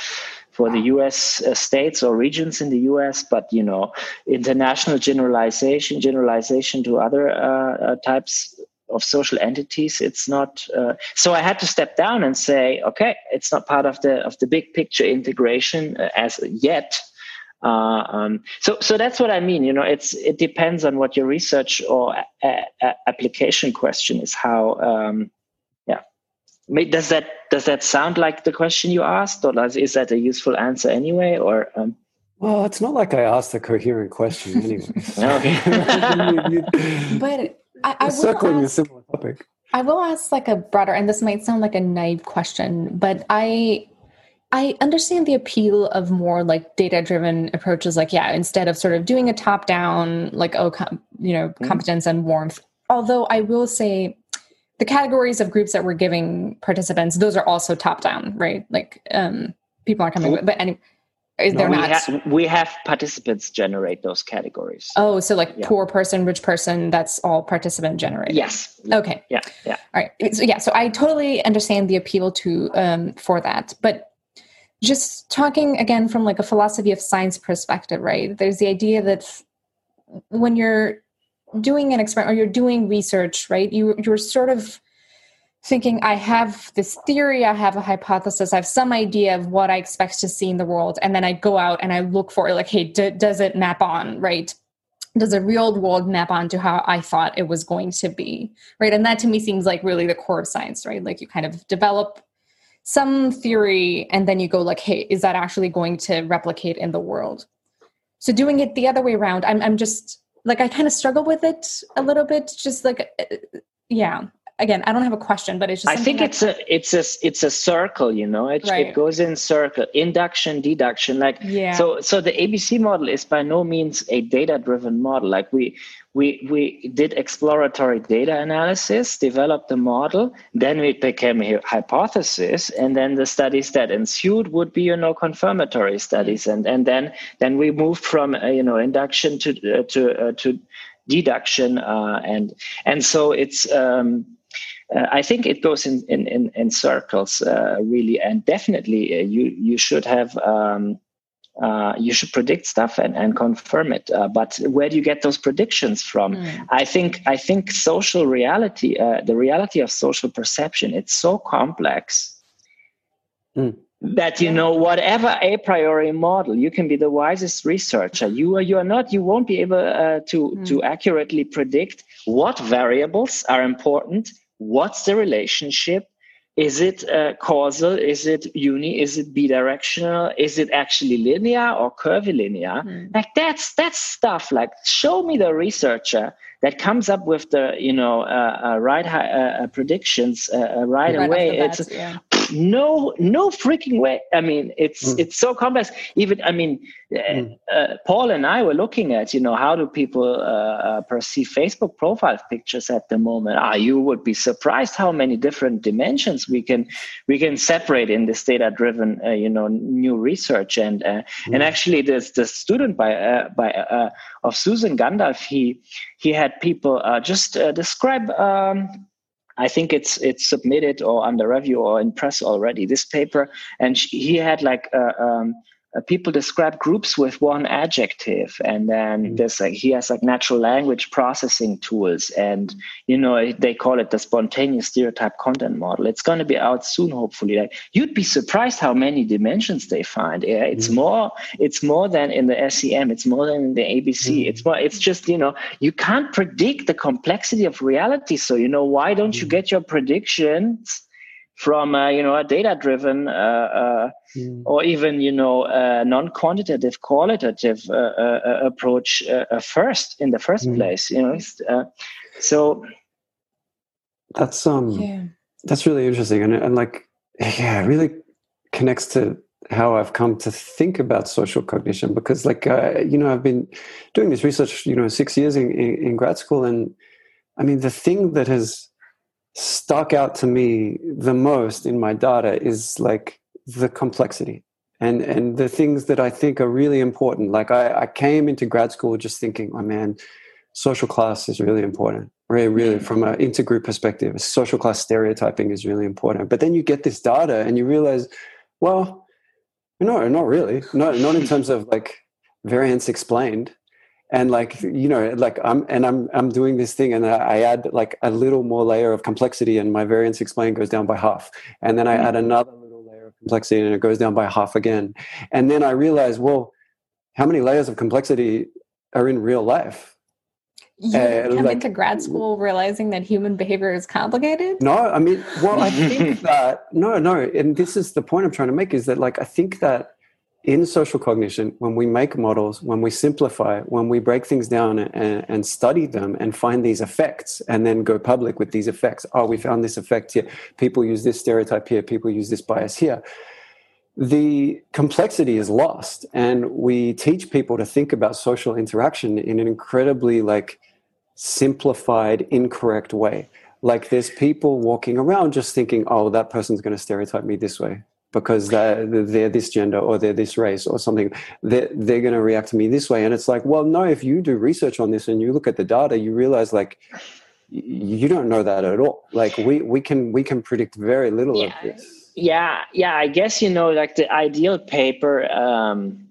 S3: for the U.S. Uh, states or regions in the U.S., but you know, international generalization, generalization to other uh, uh, types of social entities it's not uh, so i had to step down and say okay it's not part of the of the big picture integration uh, as yet Uh, um, so, so that's what I mean. You know, it's it depends on what your research or a, a application question is. How, um, yeah, does that does that sound like the question you asked, or does, is that a useful answer anyway? Or um,
S1: well, it's not like I asked a coherent question anyway.
S2: but I, I
S1: circling
S2: ask,
S1: a similar topic.
S2: I will ask like a broader, and this might sound like a naive question, but I I understand the appeal of more like data driven approaches. Like, yeah, instead of sort of doing a top down, like, oh, com- you know, mm-hmm. competence and warmth. Although I will say the categories of groups that we're giving participants, those are also top down, right? Like, um, people aren't coming, but anyway,
S3: no, they're we not. Ha- we have participants generate those categories.
S2: Oh, so like yeah. poor person, rich person, that's all participant generated.
S3: Yes.
S2: Okay.
S3: Yeah. Yeah.
S2: All right. So yeah, so I totally understand the appeal to um, for that, but just talking again from like a philosophy of science perspective right there's the idea that when you're doing an experiment or you're doing research right you you're sort of thinking i have this theory i have a hypothesis i have some idea of what i expect to see in the world and then i go out and i look for it like hey d- does it map on right? Does the real world map onto how i thought it was going to be? Right? And that to me seems like really the core of science right? Like you kind of develop some theory and then you go like hey is that actually going to replicate in the world? So doing it the other way around i'm, I'm just like i kind of struggle with it a little bit just like uh, yeah again i don't have a question but it's just
S3: i think it's a it's a it's a circle you know it, right. it goes in circle induction deduction like yeah so so the abc model is by no means a data driven model like we we we did exploratory data analysis, developed the model, then it became a hypothesis, and then the studies that ensued would be you know confirmatory studies, and and then then we moved from uh, you know induction to uh, to uh, to deduction, uh, and and so it's. Um, uh, I think it goes in in in, in circles, uh, really, and definitely you you should have um, uh, you should predict stuff and, and confirm it. Uh, but where do you get those predictions from? Mm. I think I think social reality, uh, the reality of social perception, it's so complex mm. that you know whatever a priori model, you can be the wisest researcher. You are you are not. You won't be able uh, to mm. to accurately predict what variables are important. What's the relationship? is it uh, causal? Is it uni? Is it bidirectional? Is it actually linear or curvilinear mm. like that's that's stuff. Like show me the researcher that comes up with the you know uh, uh, right uh, uh, predictions uh, right, right, away. it's yeah no no freaking way i mean it's mm. it's so complex even i mean mm. uh, paul and i were looking at you know how do people uh, uh, perceive facebook profile pictures at the moment ah you would be surprised how many different dimensions we can we can separate in this data driven uh, you know new research and mm. and actually this the student by uh, by of susan gandalf he he had people just describe um, I think it's it's submitted or under review or in press already. This paper, and she, he had like uh, um, uh, people describe groups with one adjective and then mm-hmm. there's like he has like natural language processing tools and you know they call it the spontaneous stereotype content model it's going to be out soon hopefully like you'd be surprised how many dimensions they find yeah it's mm-hmm. more it's more than in the SCM it's more than in the abc mm-hmm. it's more it's just you know you can't predict the complexity of reality so you know why don't you mm-hmm. get your predictions from uh, you know a data driven uh, uh, mm. or even you know non-quantitative qualitative uh, uh, approach first in the first mm. place you know so
S1: that's um yeah. that's really interesting and, and like yeah it really connects to how I've come to think about social cognition because, like, uh, you know, I've been doing this research, you know, six years in, in, in, grad school, and I mean, the thing that has stuck out to me the most in my data is like the complexity and and the things that I think are really important. Like I, I came into grad school just thinking, oh man, social class is really important. Really, really from an intergroup perspective, social class stereotyping is really important. But then you get this data and you realize, well, no, not really. Not not in terms of like variance explained and like you know like i'm and i'm i'm doing this thing and i add like a little more layer of complexity and my variance explained goes down by half. And then i add mm-hmm. another little layer of complexity and it goes down by half again. And then i realize well how many layers of complexity are in real life?
S2: You uh, come like, into grad school realizing that human behavior is complicated?
S1: No i mean well i think that no no and this is the point i'm trying to make is that like i think that in social cognition when we make models when we simplify when we break things down and, and, study them and find these effects and then go public with these effects. Oh we found this effect here. People use this stereotype here. People use this bias here. The complexity is lost and we teach people to think about social interaction in an incredibly like simplified incorrect way. Like there's people walking around just thinking oh that person's going to stereotype me this way because they're, they're this gender or they're this race or something. They're, they're going to react to me this way. And it's like well no if you do research on this and you look at the data you realize like you don't know that at all. Like we we can we can predict very little
S3: yeah.
S1: of this.
S3: Yeah. Yeah. I guess you know like the ideal paper um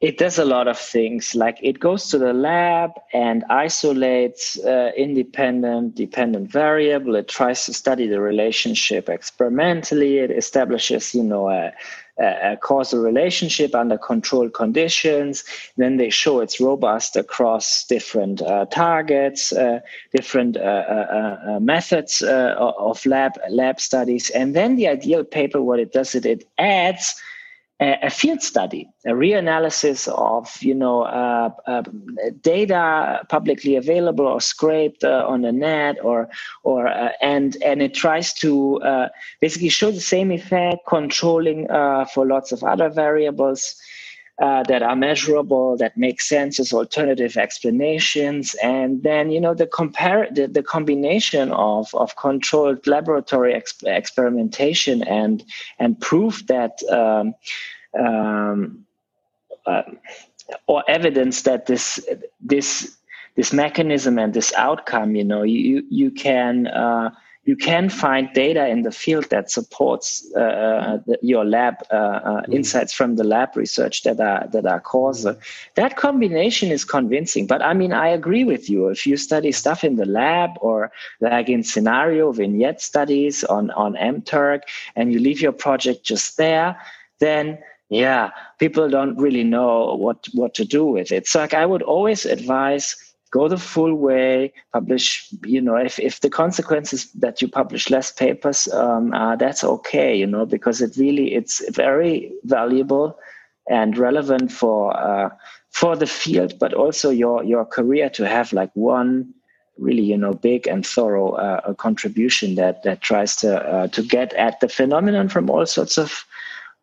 S3: it does a lot of things. Like it goes to the lab and isolates uh, independent dependent variable. It tries to study the relationship experimentally. It establishes you know a, a causal relationship under controlled conditions. Then they show it's robust across different uh, targets, uh, different uh, uh, uh methods uh, of lab lab studies, and then the ideal paper, what it does, it it adds a field study, a reanalysis of you know uh, uh, data publicly available or scraped uh, on the net, or or uh, and and it tries to uh, basically show the same effect, controlling uh, for lots of other variables. That are measurable, that make sense as alternative explanations, and then you know the compare the, the combination of of controlled laboratory exp- experimentation and and proof that um, um, uh, or evidence that this this this mechanism and this outcome, you know, you you can uh, you can find data in the field that supports uh, uh the, your lab uh, uh, mm. insights from the lab research that are that are causal. That combination is convincing. But I mean, I agree with you. If you study stuff in the lab or like in scenario vignette studies on on MTurk, and you leave your project just there, then yeah people don't really know what what to do with it so like i would always advise go the full way publish you know if, if the consequences that you publish less papers um, uh, that's okay you know because it really it's very valuable and relevant for uh, for the field but also your your career to have like one really you know big and thorough uh, contribution that that tries to uh, to get at the phenomenon from all sorts of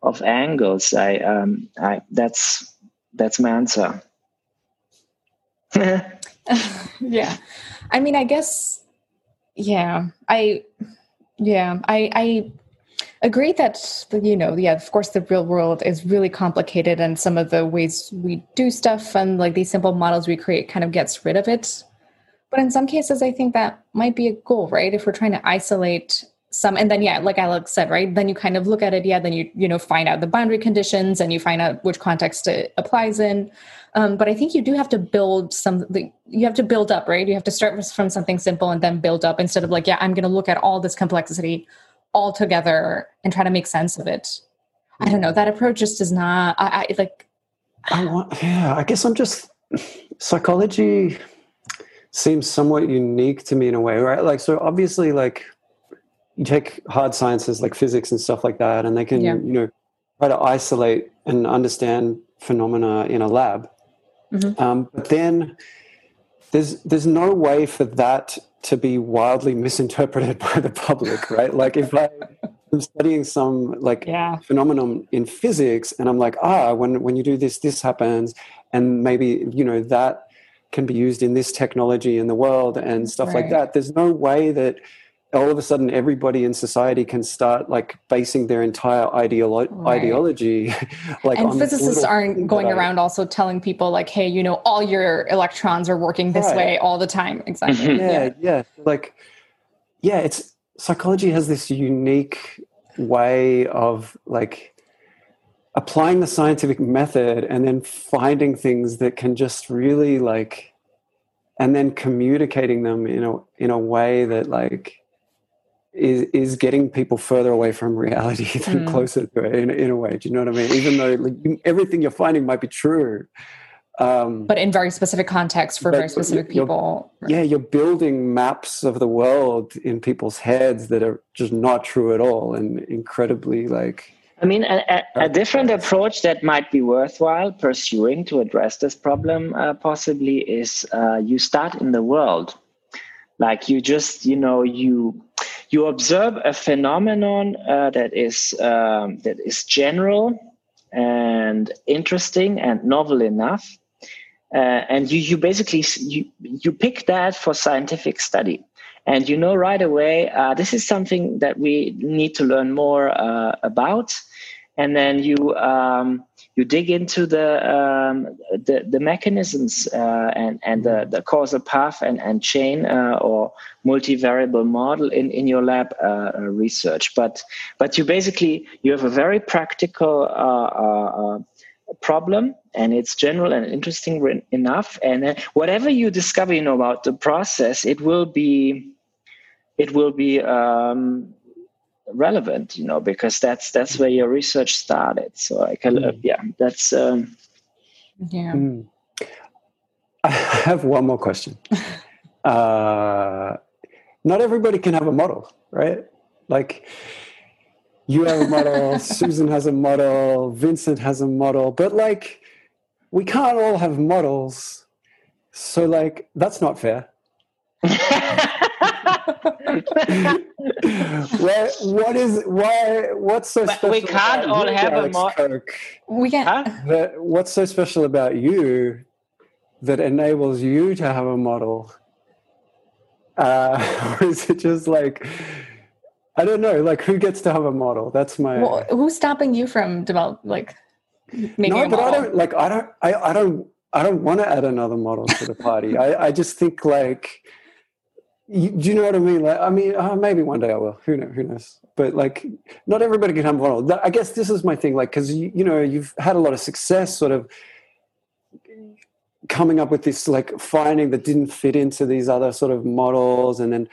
S3: of angles. I, um, I that's that's my answer.
S2: yeah, I mean, I guess, yeah, I, yeah, I, I agree that you know, yeah, of course, the real world is really complicated, and some of the ways we do stuff and like these simple models we create kind of gets rid of it. But in some cases, I think that might be a goal, right? If we're trying to isolate some and then yeah like alex said right then you kind of look at it yeah then you you know find out the boundary conditions and you find out which context it applies in um, but i think you do have to build something you have to build up right you have to start from something simple and then build up instead of like yeah i'm going to look at all this complexity all together and try to make sense of it i don't know that approach just does not i, I like
S1: i want yeah i guess i'm just psychology seems somewhat unique to me in a way right like so obviously like you take hard sciences like physics and stuff like that, and they can, yeah. you know, try to isolate and understand phenomena in a lab. Mm-hmm. Um, but then there's there's no way for that to be wildly misinterpreted by the public, right? like if I am studying some like yeah. phenomenon in physics, and I'm like, ah, when when you do this, this happens, and maybe you know that can be used in this technology in the world and stuff right. like that. There's no way that all of a sudden everybody in society can start like basing their entire ideolo- right. ideology like
S2: and physicists aren't going around also telling people like hey you know all your electrons are working this right. way all the time exactly
S1: yeah, yeah yeah like yeah it's psychology has this unique way of like applying the scientific method and then finding things that can just really like and then communicating them in a in a way that like is is getting people further away from reality than mm. closer to it in, in a way. Do you know what I mean? Even though like, everything you're finding might be true.
S2: Um, but in very specific contexts for very specific people.
S1: Yeah, you're building maps of the world in people's heads that are just not true at all and incredibly like.
S3: I mean, a, a, a different approach that might be worthwhile pursuing to address this problem uh, possibly is uh, you start in the world. Like you just, you know, you you observe a phenomenon uh, that is um, that is general and interesting and novel enough uh, and you, you basically you, you pick that for scientific study. And you know right away uh, this is something that we need to learn more uh, about. And then you um, you dig into the um, the, the, mechanisms uh, and and the, the causal path and and chain uh, or multivariable model in in your lab uh, research. But but you basically you have a very practical problem and it's general and interesting enough. And uh, whatever you discover you know about the process it will be it will be um, relevant you know because that's that's where your research started so i can mm. uh, yeah that's um,
S2: yeah mm.
S1: i have one more question uh, not everybody can have a model right like you have a model, Susan has a model, Vincent has a model, but like we can't all have models. So like that's not fair. What, what is why what's so special
S3: we can't all have a model
S2: we can't
S1: huh? what's so special about you that enables you to have a model uh, or is it just like I don't know. Like, who gets to have a model? That's my.
S2: Well, who's stopping you from develop like making
S1: no,
S2: a
S1: but
S2: model?
S1: I don't like. I don't. I, I don't. I don't want to add another model to the party. I, I just think like. You, do you know what I mean? Like, I mean, uh, maybe one day I will. Who knows? Who knows? But like, not everybody can have model. I guess this is my thing. Like, because you, you know, you've had a lot of success, sort of coming up with this like finding that didn't fit into these other sort of models, and then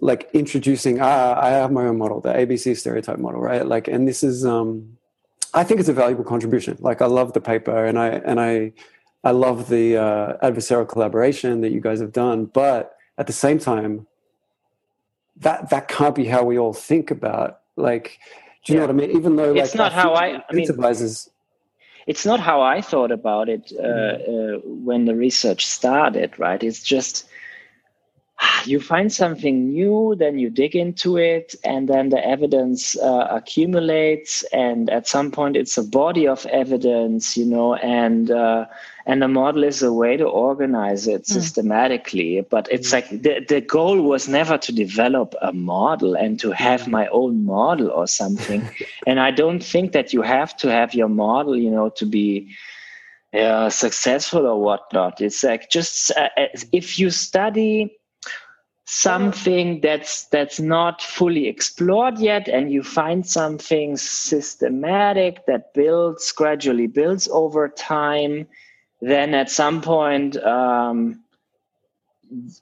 S1: like introducing ah, I have my own model, the ABC stereotype model, right? Like, and this is um, I think it's a valuable contribution. Like, I love the paper, and I and I I love the uh, adversarial collaboration that you guys have done, but at the same time, that that can't be how we all think about like. Do you yeah. know what I mean? Even though like, it's
S3: not how I, I mean, it's not how I thought about it uh, mm. uh, when the research started, right? It's just you find something new, then you dig into it, and then the evidence uh, accumulates, and at some point it's a body of evidence, you know, and uh, and the model is a way to organize it mm. systematically. But it's mm. like the the goal was never to develop a model and to have my own model or something. and I don't think that you have to have your model, you know, to be uh, successful or whatnot. It's like just uh, if you study something that's that's not fully explored yet and you find something systematic that builds gradually builds over time then at some point um,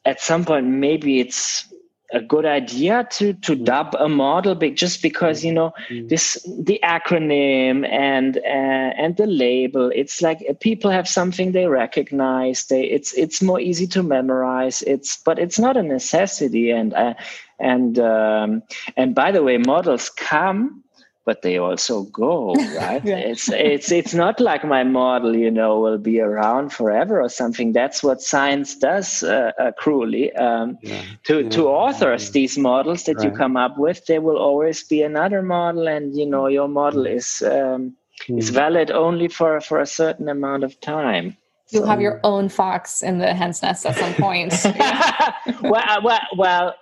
S3: at some point maybe it's a good idea to to mm. dub a model but just because you know mm. this the acronym and uh, and the label it's like uh, people have something they recognize they it's it's more easy to memorize it's but it's not a necessity and uh, and um, and by the way models come but they also go right yeah. it's it's it's not like my model you know will be around forever or something that's what science does uh, uh, cruelly um, yeah. to yeah. to authors these models that right. you come up with there will always be another model and you know your model is um, mm. is valid only for for a certain amount of time
S2: You'll have your own fox in the hen's nest at some point.
S3: well, uh, well, well,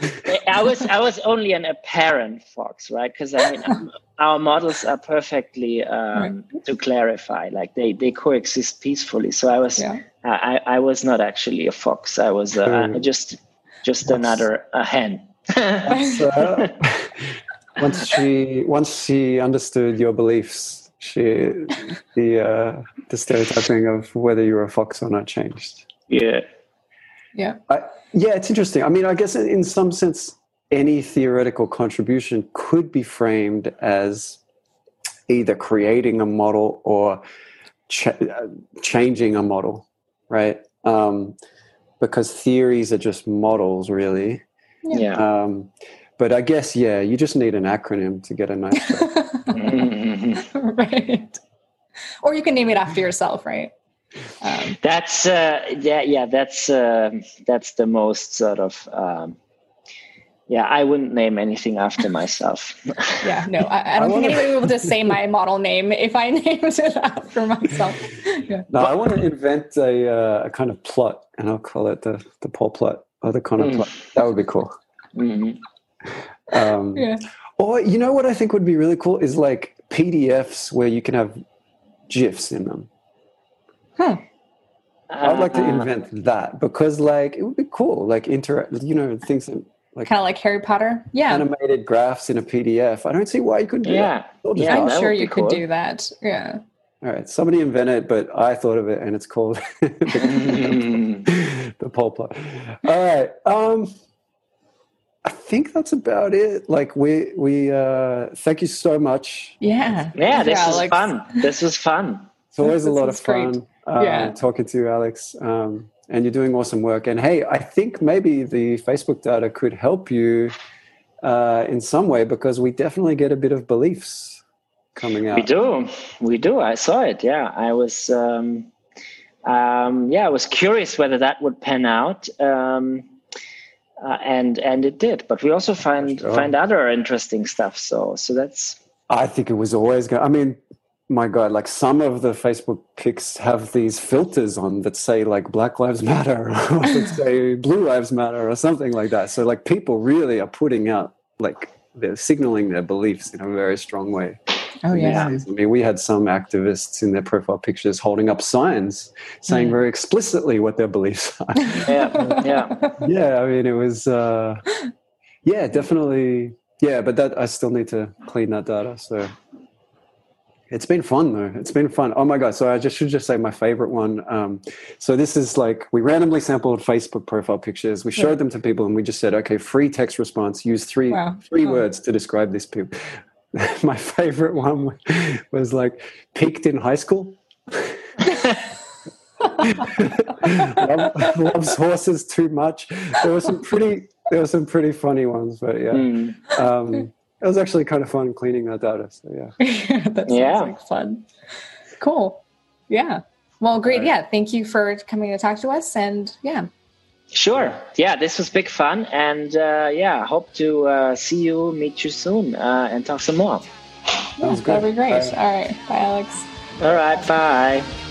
S3: I was I was only an apparent fox, right? Because I mean, um, our models are perfectly um, right. to clarify, like they they coexist peacefully. So I was yeah. I I was not actually a fox. I was uh, just just another a hen. uh,
S1: once she once she understood your beliefs she the uh, the stereotyping of whether you're a fox or not changed.
S3: Yeah,
S2: yeah,
S1: I, yeah. It's interesting. I mean, I guess in some sense, any theoretical contribution could be framed as either creating a model or ch- uh, changing a model, right? Um, because theories are just models, really.
S3: Yeah.
S1: Um, but I guess, yeah, you just need an acronym to get a nice.
S2: right. Or you can name it after yourself, right?
S3: Um, that's uh, yeah, yeah. That's uh, that's the most sort of um, yeah. I wouldn't name anything after myself.
S2: yeah, no, I, I don't I think anybody will just say my model name if I named it after myself.
S1: Yeah. No, I want to invent a, uh, a kind of plot, and I'll call it the the Paul plot or the Connor mm. plot. That would be cool. Mm-hmm. Um, yeah. Or you know what I think would be really cool is like PDFs where you can have GIFs in them.
S2: Hmm.
S1: I'd like to uh, invent that because, like, it would be cool. Like, interact, you know, things that, like
S2: kind of like Harry Potter. Yeah,
S1: animated graphs in a PDF. I don't see why you couldn't do
S3: yeah.
S2: that. Yeah, I'm sure you cool. could do that. Yeah.
S1: All right, somebody invented it, but I thought of it, and it's called the, the pole plot. All right. Um, I think that's about it. Like we we uh thank you so much.
S2: Yeah.
S3: Yeah, this was fun. This was fun.
S1: It's always a lot of fun uh, yeah. talking to you, Alex. Um, and you're doing awesome work. And hey, I think maybe the Facebook data could help you uh, in some way because we definitely get a bit of beliefs coming out.
S3: We do, we do. I saw it. Yeah, I was. Um, um, yeah, I was curious whether that would pan out. Um, uh, and and it did. But we also find sure. find other interesting stuff. So so that's.
S1: I think it was always going. I mean, my God, like some of the Facebook pics have these filters on that say like Black Lives Matter or that say Blue Lives Matter or something like that. So like people really are putting out like they're signaling their beliefs in a very strong way.
S2: Oh yeah. I
S1: mean, we had some activists in their profile pictures holding up signs saying mm. very explicitly what their beliefs are.
S3: Yeah, yeah,
S1: yeah. I mean, it was, uh, yeah, definitely, yeah. But that I still need to clean that data. So it's been fun though. It's been fun. Oh my god! So I just should just say my favorite one. Um, so this is like we randomly sampled Facebook profile pictures. We showed yeah. them to people, and we just said, okay, free text response. Use three wow. three oh. words to describe this people. my favorite one was like peaked in high school. Love, loves horses too much. There were some pretty there were some pretty funny ones, but yeah. Mm. Um, it was actually kind of fun cleaning that data. So yeah.
S2: that sounds yeah. like fun. Cool. Yeah. Well, great. Right. Yeah. Thank you for coming to talk to us. And yeah.
S3: Sure. Yeah, this was big fun, and uh, yeah, hope to uh, see you, meet you soon, uh, and talk some more.
S2: Yeah, that'd be great. Bye. All right. Bye, Alex.
S3: All right. Bye.